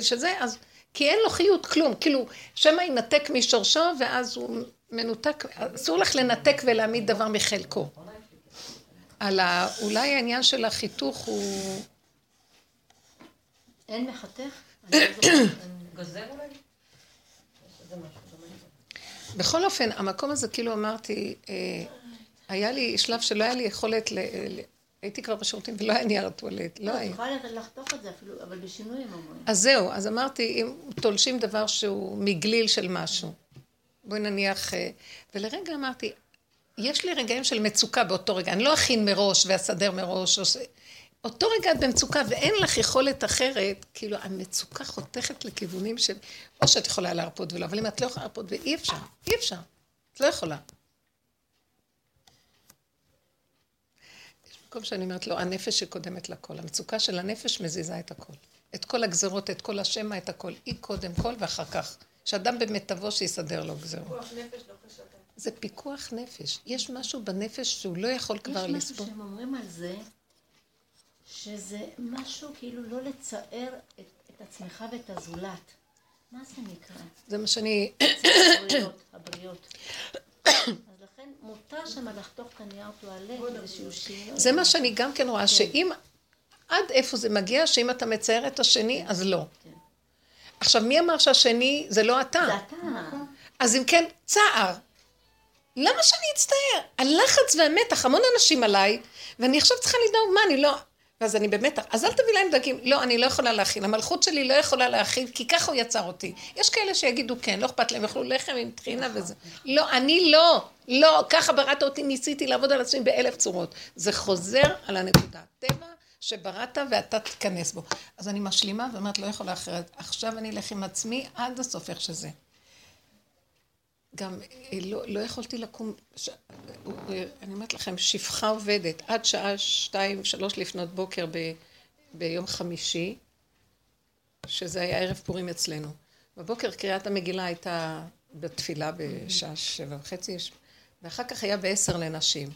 שזה, אז, כי אין לו חיות כלום, כאילו, שמא ינתק משורשו, ואז הוא מנותק, אסור לך לנתק ולהעמיד דבר מחלקו. על ה... אולי העניין של החיתוך הוא... אין מחתך? גוזר אולי? בכל אופן, המקום הזה, כאילו אמרתי, אה, היה לי שלב שלא היה לי יכולת. הייתי כבר בשירותים ולא היה נייר טואלט, לא היה. יכולה לחתוך את זה אפילו, אבל בשינויים אומרים. אז זהו, אז אמרתי, אם תולשים דבר שהוא מגליל של משהו, בואי נניח, אה, ולרגע אמרתי, יש לי רגעים של מצוקה באותו רגע, אני לא אכין מראש ואסדר מראש, אותו רגע את במצוקה ואין לך יכולת אחרת, כאילו המצוקה חותכת לכיוונים של, או שאת יכולה להרפות ולא, אבל אם את לא יכולה להרפות ואי אפשר, אי אפשר, את לא יכולה. מקום שאני אומרת לו, הנפש שקודמת לכל, המצוקה של הנפש מזיזה את הכל. את כל הגזרות, את כל השמע, את הכל. היא קודם כל ואחר כך. שאדם במיטבו שיסדר לו גזרות. פיקוח נפש לא חשבת. זה פיקוח נפש. יש משהו בנפש שהוא לא יכול כבר לספור. יש משהו שהם אומרים על זה, שזה משהו כאילו לא לצער את, את עצמך ואת הזולת. מה זה נקרא? זה מה שאני... הבריאות, הבריאות. לכן מותר שם לחתוך את הנייר טואלט, איזשהו שינוי. זה מה שאני גם כן רואה, כן. שאם... עד איפה זה מגיע, שאם אתה מצייר את השני, אז לא. כן. עכשיו, מי אמר שהשני זה לא אתה? זה אתה. אז אם כן, צער. למה שאני אצטער? הלחץ והמתח, המון אנשים עליי, ואני עכשיו צריכה לדאוג, מה, אני לא... ואז אני באמת, אז אל תביא להם דגים. לא, אני לא יכולה להכין. המלכות שלי לא יכולה להכין, כי ככה הוא יצר אותי. יש כאלה שיגידו כן, לא אכפת להם, יאכלו לחם עם טחינה וזה. לא, אני לא. לא, ככה בראת אותי, ניסיתי לעבוד על עצמי באלף צורות. זה חוזר על הנקודה. טבע שבראת ואתה תיכנס בו. אז אני משלימה ואומרת, לא יכולה אחרת. עכשיו אני אלך עם עצמי עד הסוף איך שזה. גם אה, לא, לא יכולתי לקום, ש... אני אומרת לכם, שפחה עובדת עד שעה שתיים, שלוש לפנות בוקר ב... ביום חמישי, שזה היה ערב פורים אצלנו. בבוקר קריאת המגילה הייתה בתפילה בשעה שבע וחצי, ואחר כך היה בעשר לנשים.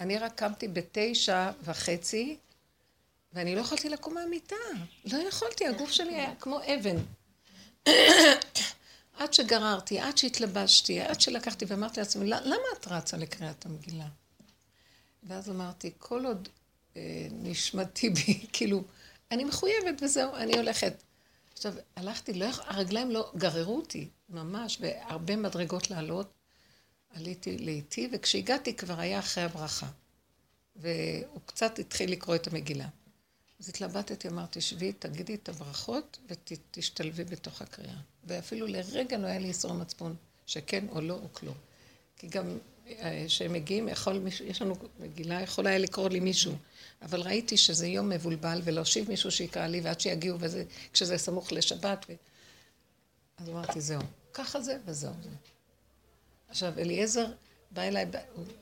אני רק קמתי בתשע וחצי, ואני לא יכולתי לקום מהמיטה. לא יכולתי, הגוף שלי היה כמו אבן. עד שגררתי, עד שהתלבשתי, עד שלקחתי ואמרתי לעצמי, למה את רצה לקריאת המגילה? ואז אמרתי, כל עוד אה, נשמתי בי, כאילו, אני מחויבת וזהו, אני הולכת. עכשיו, הלכתי, לא, הרגליים לא גררו אותי, ממש, בהרבה מדרגות לעלות. עליתי לאיטי, וכשהגעתי כבר היה אחרי הברכה. והוא קצת התחיל לקרוא את המגילה. אז התלבטתי, אמרתי, שבי, תגידי את הברכות ותשתלבי בתוך הקריאה. ואפילו לרגע לא היה לי איסור מצפון, שכן או לא או כלום. כי גם כשהם אה, מגיעים, יכול יש לנו מגילה, יכול היה לקרוא לי מישהו. אבל ראיתי שזה יום מבולבל, ולהושיב מישהו שיקרא לי, ועד שיגיעו, וזה, כשזה סמוך לשבת. ו... אז אמרתי, זהו. ככה זה, וזהו. זה. עכשיו, אליעזר בא אליי,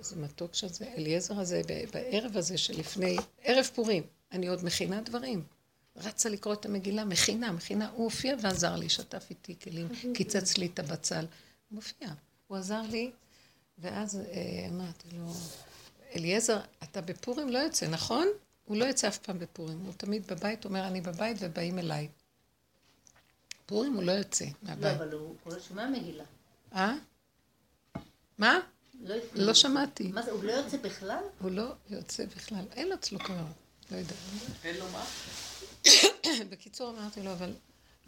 זה מתוק שזה, אליעזר הזה, בערב הזה שלפני, ערב פורים, אני עוד מכינה דברים. רצה לקרוא את המגילה, מכינה, מכינה. הוא הופיע ועזר לי, שטף איתי כלים, קיצץ לי את הבצל. הוא מופיע. הוא עזר לי, ואז אה, אמרתי לו, אליעזר, אתה בפורים לא יוצא, נכון? הוא לא יוצא אף פעם בפורים, הוא תמיד בבית, אומר, אני בבית ובאים אליי. פורים הוא לא יוצא מהבית. לא, אבל הוא לא שומע מגילה. אה? מה? לא, לא שמעתי. מה זה, הוא לא יוצא בכלל? הוא לא יוצא בכלל. אין אצלו כבר, לא יודע. אין לו מה? בקיצור, אמרתי לו, אבל...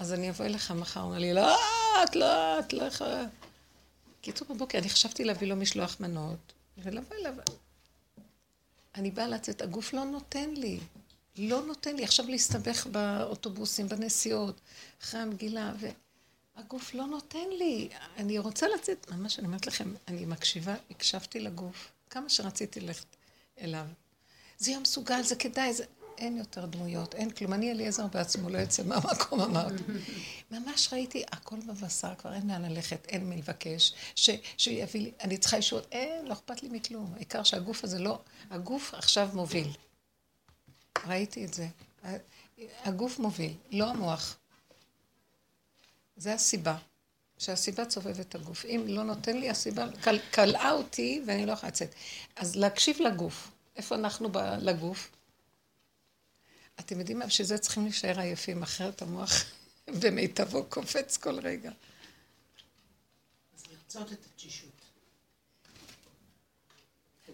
אז אני אבוא אליך מחר. הוא אומר לי, לא, את לא, את לא יכולה. קיצור, בבוקר, אני חשבתי להביא לו משלוח מנות, ולבוא אליו. אני באה לצאת, הגוף לא נותן לי. לא נותן לי עכשיו להסתבך באוטובוסים, בנסיעות, אחרי המגילה, והגוף לא נותן לי. אני רוצה לצאת, ממש, אני אומרת לכם, אני מקשיבה, הקשבתי לגוף, כמה שרציתי ללכת אליו. זה יהיה מסוגל, זה כדאי, זה... אין יותר דמויות, אין כלום. אני אליעזר בעצמו לא יוצא מהמקום, אמרתי. ממש ראיתי, הכל בבשר, כבר אין לאן ללכת, אין מי לבקש, ש, שיביא לי, אני צריכה אישור, אין, לא אכפת לי מכלום. העיקר שהגוף הזה לא, הגוף עכשיו מוביל. ראיתי את זה. הגוף מוביל, לא המוח. זה הסיבה. שהסיבה צובבת את הגוף. אם לא נותן לי הסיבה, קלעה אותי ואני לא יכולה לצאת. אז להקשיב לגוף. איפה אנחנו ב- לגוף? אתם יודעים מה? בשביל זה צריכים להישאר עייפים, אחרת המוח במיטבו קופץ כל רגע. אז לרצות את התשישות.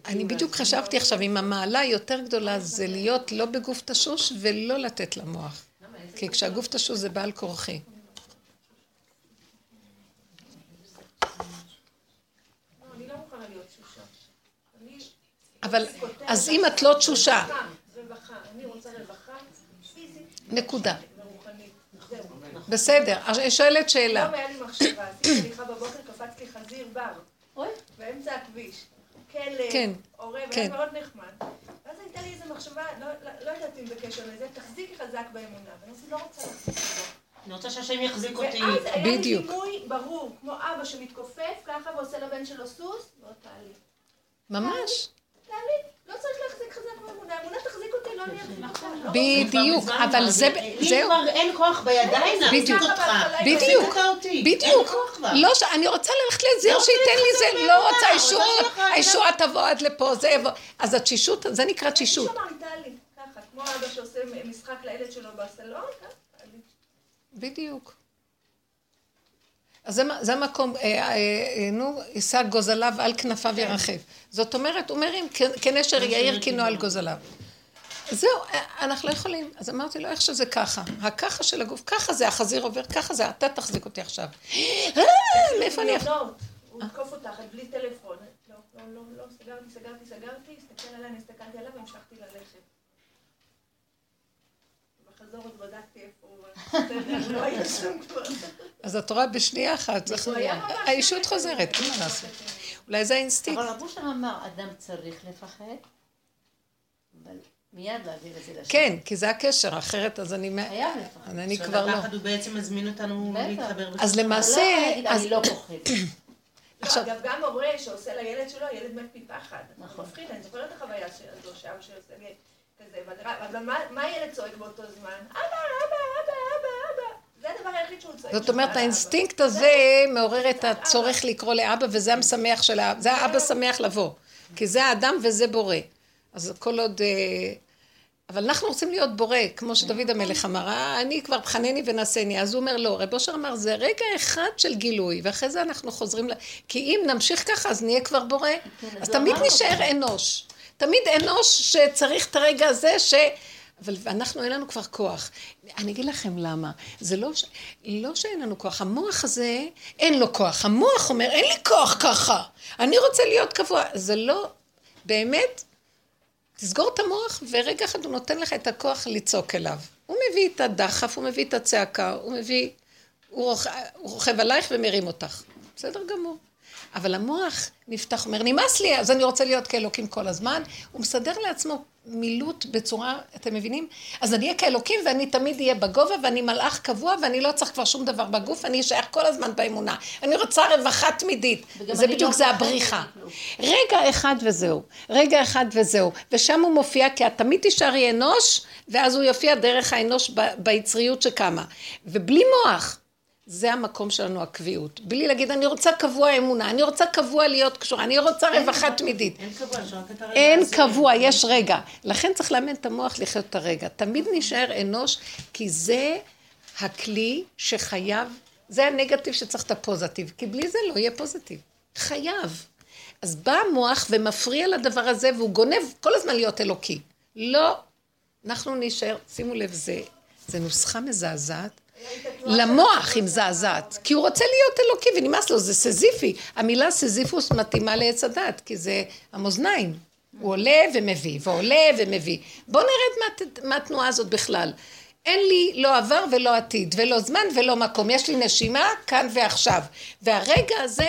אני בדיוק חשבתי עכשיו, אם המעלה היותר גדולה זה להיות לא בגוף תשוש ולא לתת למוח. כי כשהגוף תשוש זה בעל כורחי. אבל, אז אם את לא תשושה, נקודה. בסדר, אני שואלת שאלה. היום היה לי מחשבה, עשיתי הליכה בבוקר, קפץ לי חזיר בר. באמצע הכביש. כלב, כן, עורב, היה כן. מאוד נחמד. ואז הייתה לי איזו מחשבה, לא, לא, לא יודעת אם בקשר לזה, תחזיקי חזק באמונה. ואני לא רוצה להחזיק. אני רוצה שהשם יחזיק אותי. ואז היה לי דימוי ברור, כמו אבא שמתכופף ככה ועושה לבן שלו סוס, ועוד תעלי. ממש. תעלי. לא צריך להחזיק חזק באמונה, האמונה תחזיק אותי, לא אני אחזיק בדיוק, אבל זה, זהו. לי כבר אין כוח בידיים להחזיק אותך. בדיוק, בדיוק. לא, אני רוצה ללכת לזיר לא שייתן לי זה, לא רוצה אישור, הישועה תבוא עד לפה, זה יבוא. אז התשישות, זה נקרא תשישות. כמו אבא שעושה משחק לילד שלו בסלון, בדיוק. אז זה, המקום, אה, אה, אה, נו, יישא גוזליו על כנפיו כן. ירחב. זאת אומרת, הוא מרים כנשר יאיר קינו על גוזליו. זהו, אנחנו לא יכולים. אז אמרתי לו, איך שזה ככה. הככה של הגוף, ככה זה, החזיר עובר, ככה זה, אתה תחזיק אותי עכשיו. מאיפה אני... לא, הוא יתקוף אותך, בלי טלפון. לא, לא, לא, לא, סגרתי, סגרתי, סגרתי, הסתכל עליי, אני הסתכלתי עליו והמשכתי ללכת. בחזור עוד בדקתי איפה אז את רואה בשנייה אחת, הישות חוזרת, אין מה לעשות. אולי זה האינסטינקט. אבל רבו שם אמר, אדם צריך לפחד, אבל מיד להעביר את זה לשם. כן, כי זה הקשר, אחרת אז אני... חייב לפחד. אני כבר לא. הוא בעצם מזמין אותנו להתחבר. אז למעשה... אני לא פוחד. עכשיו... אגב, גם הורה שעושה לילד שלו, הילד מת מפחד. נכון. מפחיד, אני זוכרת את החוויה הזו שם, שעושה לי כזה, אבל מה הילד צועק באותו זמן? אבא, אבא, אבא, אבא, אבא. זה הדבר היחיד שהוא צועק. זאת אומרת, האינסטינקט הזה מעורר את הצורך לקרוא לאבא, וזה המשמח של האבא, זה האבא שמח לבוא. כי זה האדם וזה בורא. אז כל עוד... אה, אבל אנחנו רוצים להיות בורא, כמו שדוד המלך אמר, אה, אני כבר בחנני ונסני, אז הוא אומר לא, רב אושר אמר, זה רגע אחד של גילוי, ואחרי זה אנחנו חוזרים, ל... כי אם נמשיך ככה, אז נהיה כבר בורא, כן, אז תמיד נשאר אנוש. תמיד אנוש שצריך את הרגע הזה ש... אבל אנחנו אין לנו כבר כוח. אני אגיד לכם למה. זה לא, ש... לא שאין לנו כוח, המוח הזה, אין לו כוח. המוח אומר, אין לי כוח ככה, אני רוצה להיות קבוע. זה לא, באמת, תסגור את המוח, ורגע אחד הוא נותן לך את הכוח לצעוק אליו. הוא מביא את הדחף, הוא מביא את הצעקה, הוא מביא... הוא, רוכ... הוא רוכב עלייך ומרים אותך. בסדר גמור. אבל המוח נפתח, אומר, נמאס לי, אז אני רוצה להיות כאלוקים כל הזמן. הוא מסדר לעצמו מילוט בצורה, אתם מבינים? אז אני אהיה כאלוקים ואני תמיד אהיה בגובה ואני מלאך קבוע ואני לא צריך כבר שום דבר בגוף, אני אשאר כל הזמן באמונה. אני רוצה רווחה תמידית. זה בדיוק, לא זה הבריחה. רגע אחד וזהו. רגע אחד וזהו. ושם הוא מופיע כי את תמיד תישארי אנוש, ואז הוא יופיע דרך האנוש ביצריות שקמה. ובלי מוח. זה המקום שלנו, הקביעות. בלי להגיד, אני רוצה קבוע אמונה, אני רוצה קבוע להיות קשורה, אני רוצה רווחה תמידית. אין קבוע, שרק את הרגע אין קבוע, יש רגע. לכן צריך לאמן את המוח לחיות את הרגע. תמיד נשאר אנוש, כי זה הכלי שחייב, זה הנגטיב שצריך את הפוזיטיב, כי בלי זה לא יהיה פוזיטיב. חייב. אז בא המוח ומפריע לדבר הזה, והוא גונב כל הזמן להיות אלוקי. לא, אנחנו נשאר, שימו לב, זה, זה נוסחה מזעזעת. למוח היא מזעזעת, כי הוא רוצה להיות אלוקי ונמאס לו, זה סזיפי. המילה סזיפוס מתאימה לעץ הדת, כי זה המאזניים. הוא עולה ומביא, ועולה ומביא. בואו נרד מהתנועה הזאת בכלל. אין לי לא עבר ולא עתיד, ולא זמן ולא מקום. יש לי נשימה כאן ועכשיו. והרגע הזה,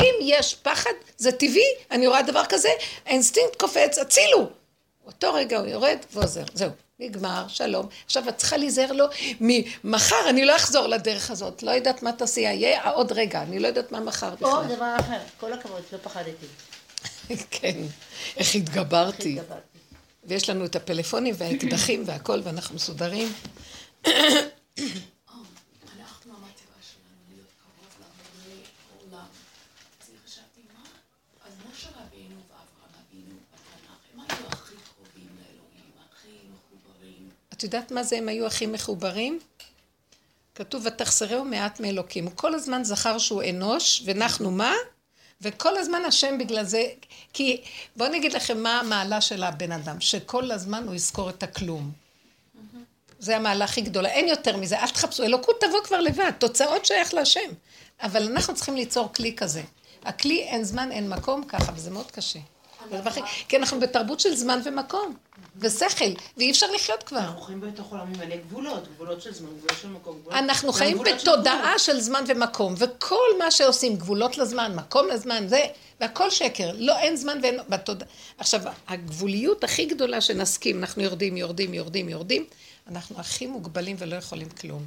אם יש פחד, זה טבעי, אני רואה דבר כזה, האינסטינקט קופץ, הצילו. אותו רגע הוא יורד ועוזר, זהו. נגמר, שלום. עכשיו את צריכה להיזהר לו, ממחר אני לא אחזור לדרך הזאת, לא יודעת מה תעשי, יהיה עוד רגע, אני לא יודעת מה מחר בכלל. או דבר אחר, כל הכבוד, לא פחדתי. כן, איך התגברתי. ויש לנו את הפלאפונים והאקדחים והכל, ואנחנו מסודרים. את יודעת מה זה הם היו הכי מחוברים? כתוב ותחסרהו מעט מאלוקים. הוא כל הזמן זכר שהוא אנוש, ואנחנו מה? וכל הזמן השם בגלל זה, כי בואו אני אגיד לכם מה המעלה של הבן אדם, שכל הזמן הוא יזכור את הכלום. זה המעלה הכי גדולה, אין יותר מזה, אל תחפשו, אלוקות תבוא כבר לבד, תוצאות שייך להשם. אבל אנחנו צריכים ליצור כלי כזה. הכלי אין זמן, אין מקום, ככה, וזה מאוד קשה. כי אנחנו בתרבות של זמן ומקום. ושכל, ואי אפשר לחיות כבר. אנחנו חיים בתוך עולם מלא גבולות, גבולות של זמן, גבולות של מקום. אנחנו חיים בתודעה של זמן ומקום, וכל מה שעושים, גבולות לזמן, מקום לזמן, זה, והכל שקר. לא, אין זמן ואין... בתודעה. עכשיו, הגבוליות הכי גדולה שנסכים, אנחנו יורדים, יורדים, יורדים, יורדים, אנחנו הכי מוגבלים ולא יכולים כלום.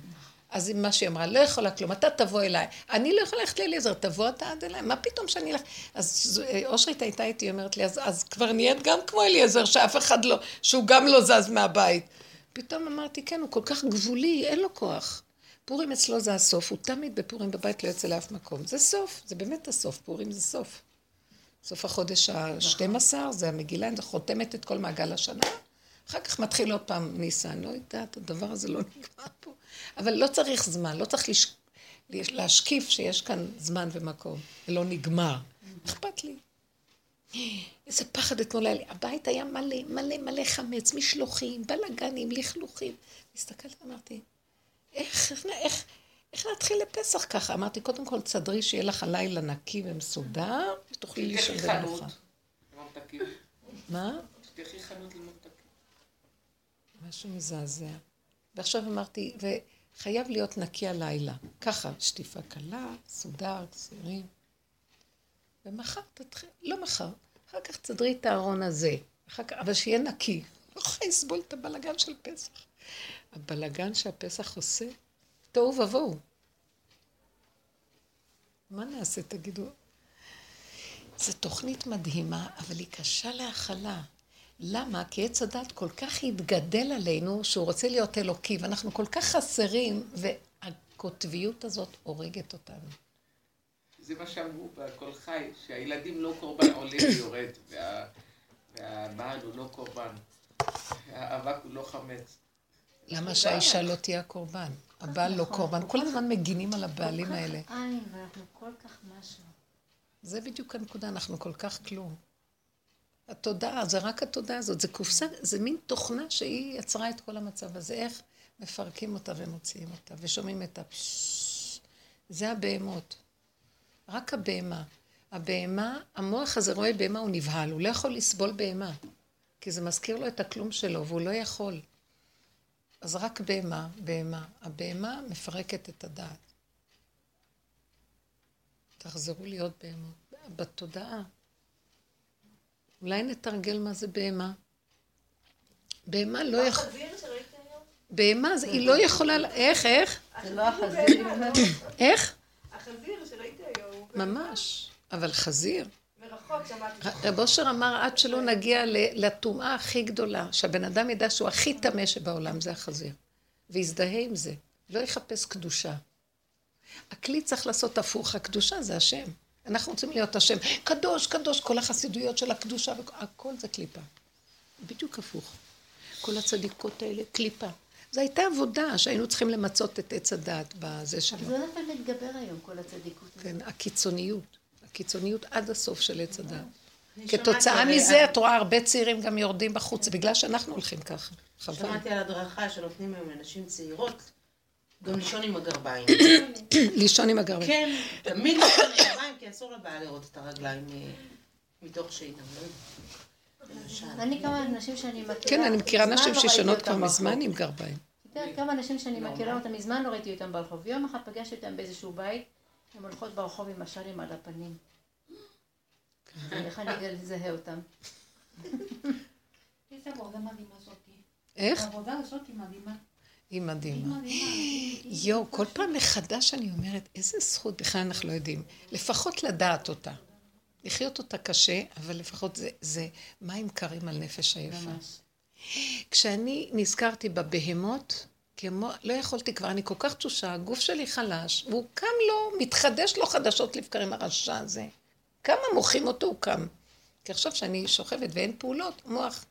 אז מה שהיא אמרה, לא יכולה כלום, אתה תבוא אליי. אני לא יכולה ללכת לאליעזר, תבוא אתה עד אליי, מה פתאום שאני אלך? אז אושרית הייתה איתי, אומרת לי, אז, אז כבר נהיית גם כמו אליעזר, שאף אחד לא, שהוא גם לא זז מהבית. פתאום אמרתי, כן, הוא כל כך גבולי, אין לו כוח. פורים אצלו זה הסוף, הוא תמיד בפורים בבית לא יוצא לאף מקום. זה סוף, זה באמת הסוף, פורים זה סוף. סוף החודש ה-12, זה המגילה, זה חותמת את כל מעגל השנה. אחר כך מתחיל עוד פעם ניסן, לא יודעת, הדבר הזה לא נגמר פה. אבל לא צריך זמן, לא צריך לש... להשקיף שיש כאן זמן ומקום, ולא נגמר. אכפת לי. איזה פחד אתמול היה לי. הבית היה מלא, מלא, מלא חמץ, משלוחים, בלאגנים, לכלוכים. הסתכלתי, אמרתי, איך, איך, איך, איך להתחיל לפסח ככה? אמרתי, קודם כל, תסדרי שיהיה לך הלילה נקי ומסודר, ותוכלי לישון בנוחה. מה? תפתחי חנות לממתקים. משהו מזעזע. ועכשיו אמרתי, וחייב להיות נקי הלילה. ככה, שטיפה קלה, סודר, צירים. ומחר תתחיל, לא מחר, אחר כך תסדרי את הארון הזה. אחר כך, אבל שיהיה נקי. לא יכולה לסבול את הבלגן של פסח. הבלגן שהפסח עושה, תוהו ובוהו. מה נעשה, תגידו? זו תוכנית מדהימה, אבל היא קשה להכלה. למה? כי עץ הדת כל כך התגדל עלינו, שהוא רוצה להיות אלוקי, ואנחנו כל כך חסרים, והקוטביות הזאת הורגת אותנו. זה מה שאמרו בכל חי, שהילדים לא קורבן עולה ויורד, וה... והבעל הוא לא קורבן. האבק הוא לא חמץ. למה שהאישה לא תהיה הקורבן? הבעל לא קורבן. כל הזמן מגינים על הבעלים האלה. כל כך עין, ואנחנו כל כך משהו. זה בדיוק הנקודה, אנחנו כל כך כלום. התודעה, זה רק התודעה הזאת, זה קופסה, זה מין תוכנה שהיא יצרה את כל המצב הזה. איך מפרקים אותה ומוציאים אותה, ושומעים את ה... זה הבהמות. רק הבהמה. הבהמה, המוח הזה רואה בהמה, הוא נבהל, הוא לא יכול לסבול בהמה. כי זה מזכיר לו את הכלום שלו, והוא לא יכול. אז רק בהמה, בהמה. הבהמה מפרקת את הדעת. תחזרו להיות בהמות. בתודעה. אולי נתרגל מה זה בהמה. בהמה לא יכול... בהמה, היא לא יכולה... איך, איך? זה לא החזיר. איך? החזיר שראית היום. ממש. אבל חזיר. רב אושר אמר עד שלא נגיע לטומאה הכי גדולה, שהבן אדם ידע שהוא הכי טמא שבעולם, זה החזיר. ויזדהה עם זה. לא יחפש קדושה. הכלי צריך לעשות הפוך, הקדושה זה השם. אנחנו רוצים להיות השם. קדוש, קדוש, כל החסידויות של הקדושה, הכל זה קליפה. בדיוק הפוך. כל הצדיקות האלה, קליפה. זו הייתה עבודה שהיינו צריכים למצות את עץ הדעת בזה שלו. אבל זה לא יכול להתגבר היום, כל הצדיקות. כן, הקיצוניות. הקיצוניות עד הסוף של עץ הדעת. כתוצאה מזה, את רואה הרבה צעירים גם יורדים בחוץ, בגלל שאנחנו הולכים ככה. חבל. שמעתי על הדרכה שנותנים היום לנשים צעירות, גם לישון עם הגרביים. לישון עם הגרביים. כן, תמיד לישון עם הגרביים, כי אסור לבעל לראות את הרגליים אה, מתוך שינה. אני כמה אנשים שאני מכירה... כן, אני מכירה נשים שישנות כבר מזמן עם גרביים. כמה אנשים שאני מכירה אותם, מזמן לא ראיתי אותם ברחוב. יום אחד פגשתי אותם באיזשהו בית, הן הולכות ברחוב עם השאלים על הפנים. איך אני אזהה אותם? איזה עבודה מדהימה זאתי. איך? העבודה הזאת היא מדהימה. היא מדהימה. יואו, כל פעם מחדש אני אומרת, איזה זכות, בכלל אנחנו לא יודעים. לפחות לדעת אותה. לחיות אותה קשה, אבל לפחות זה, זה מים קרים על נפש היפה. כשאני נזכרתי בבהמות, כמו, לא יכולתי כבר, אני כל כך תשושה, הגוף שלי חלש, והוא קם לו, מתחדש לו חדשות לבקרים, הרשע הזה. כמה מוחים אותו, הוא קם. כי עכשיו שאני שוכבת ואין פעולות, מוח.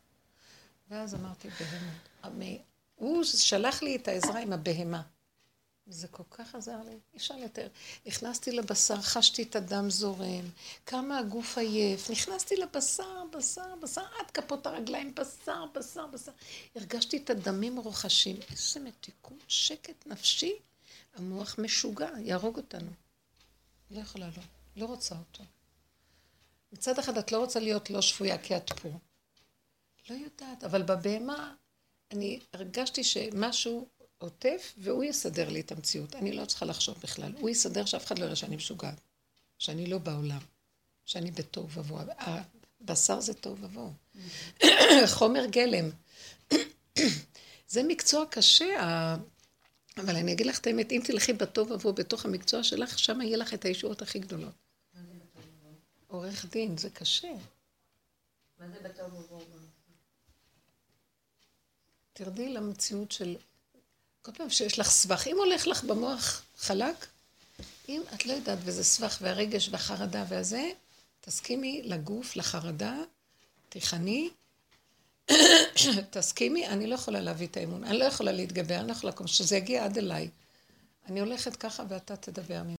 ואז אמרתי, בהמות. הוא שלח לי את העזרה עם הבהמה. זה כל כך עזר לי, אי אפשר יותר. נכנסתי לבשר, חשתי את הדם זורם, כמה הגוף עייף, נכנסתי לבשר, בשר, בשר, עד כפות הרגליים, בשר, בשר, בשר. הרגשתי את הדמים רוחשים. איזה מתיקות, שקט נפשי. המוח משוגע, יהרוג אותנו. לא יכולה לא, לא רוצה אותו. מצד אחד את לא רוצה להיות לא שפויה כי את פה. לא יודעת, אבל בבהמה אני הרגשתי שמשהו עוטף, והוא יסדר לי את המציאות. אני לא צריכה לחשוב בכלל. הוא יסדר שאף אחד לא יראה שאני משוגעת. שאני לא בעולם. שאני בתוהו ובוהו. הבשר זה תוהו ובוהו. חומר גלם. זה מקצוע קשה, אבל אני אגיד לך את האמת, אם תלכי בתוהו ובוהו בתוך המקצוע שלך, שם יהיה לך את הישועות הכי גדולות. עורך דין, זה קשה. מה זה בתוהו ובוהו? תרדי למציאות של כל פעם שיש לך סבך, אם הולך לך במוח חלק, אם את לא יודעת וזה סבך והרגש והחרדה והזה, תסכימי לגוף, לחרדה, תיכני, תסכימי, אני לא יכולה להביא את האמון, אני לא יכולה להתגבר, אני לא יכולה שזה יגיע עד אליי. אני הולכת ככה ואתה תדבר ממני.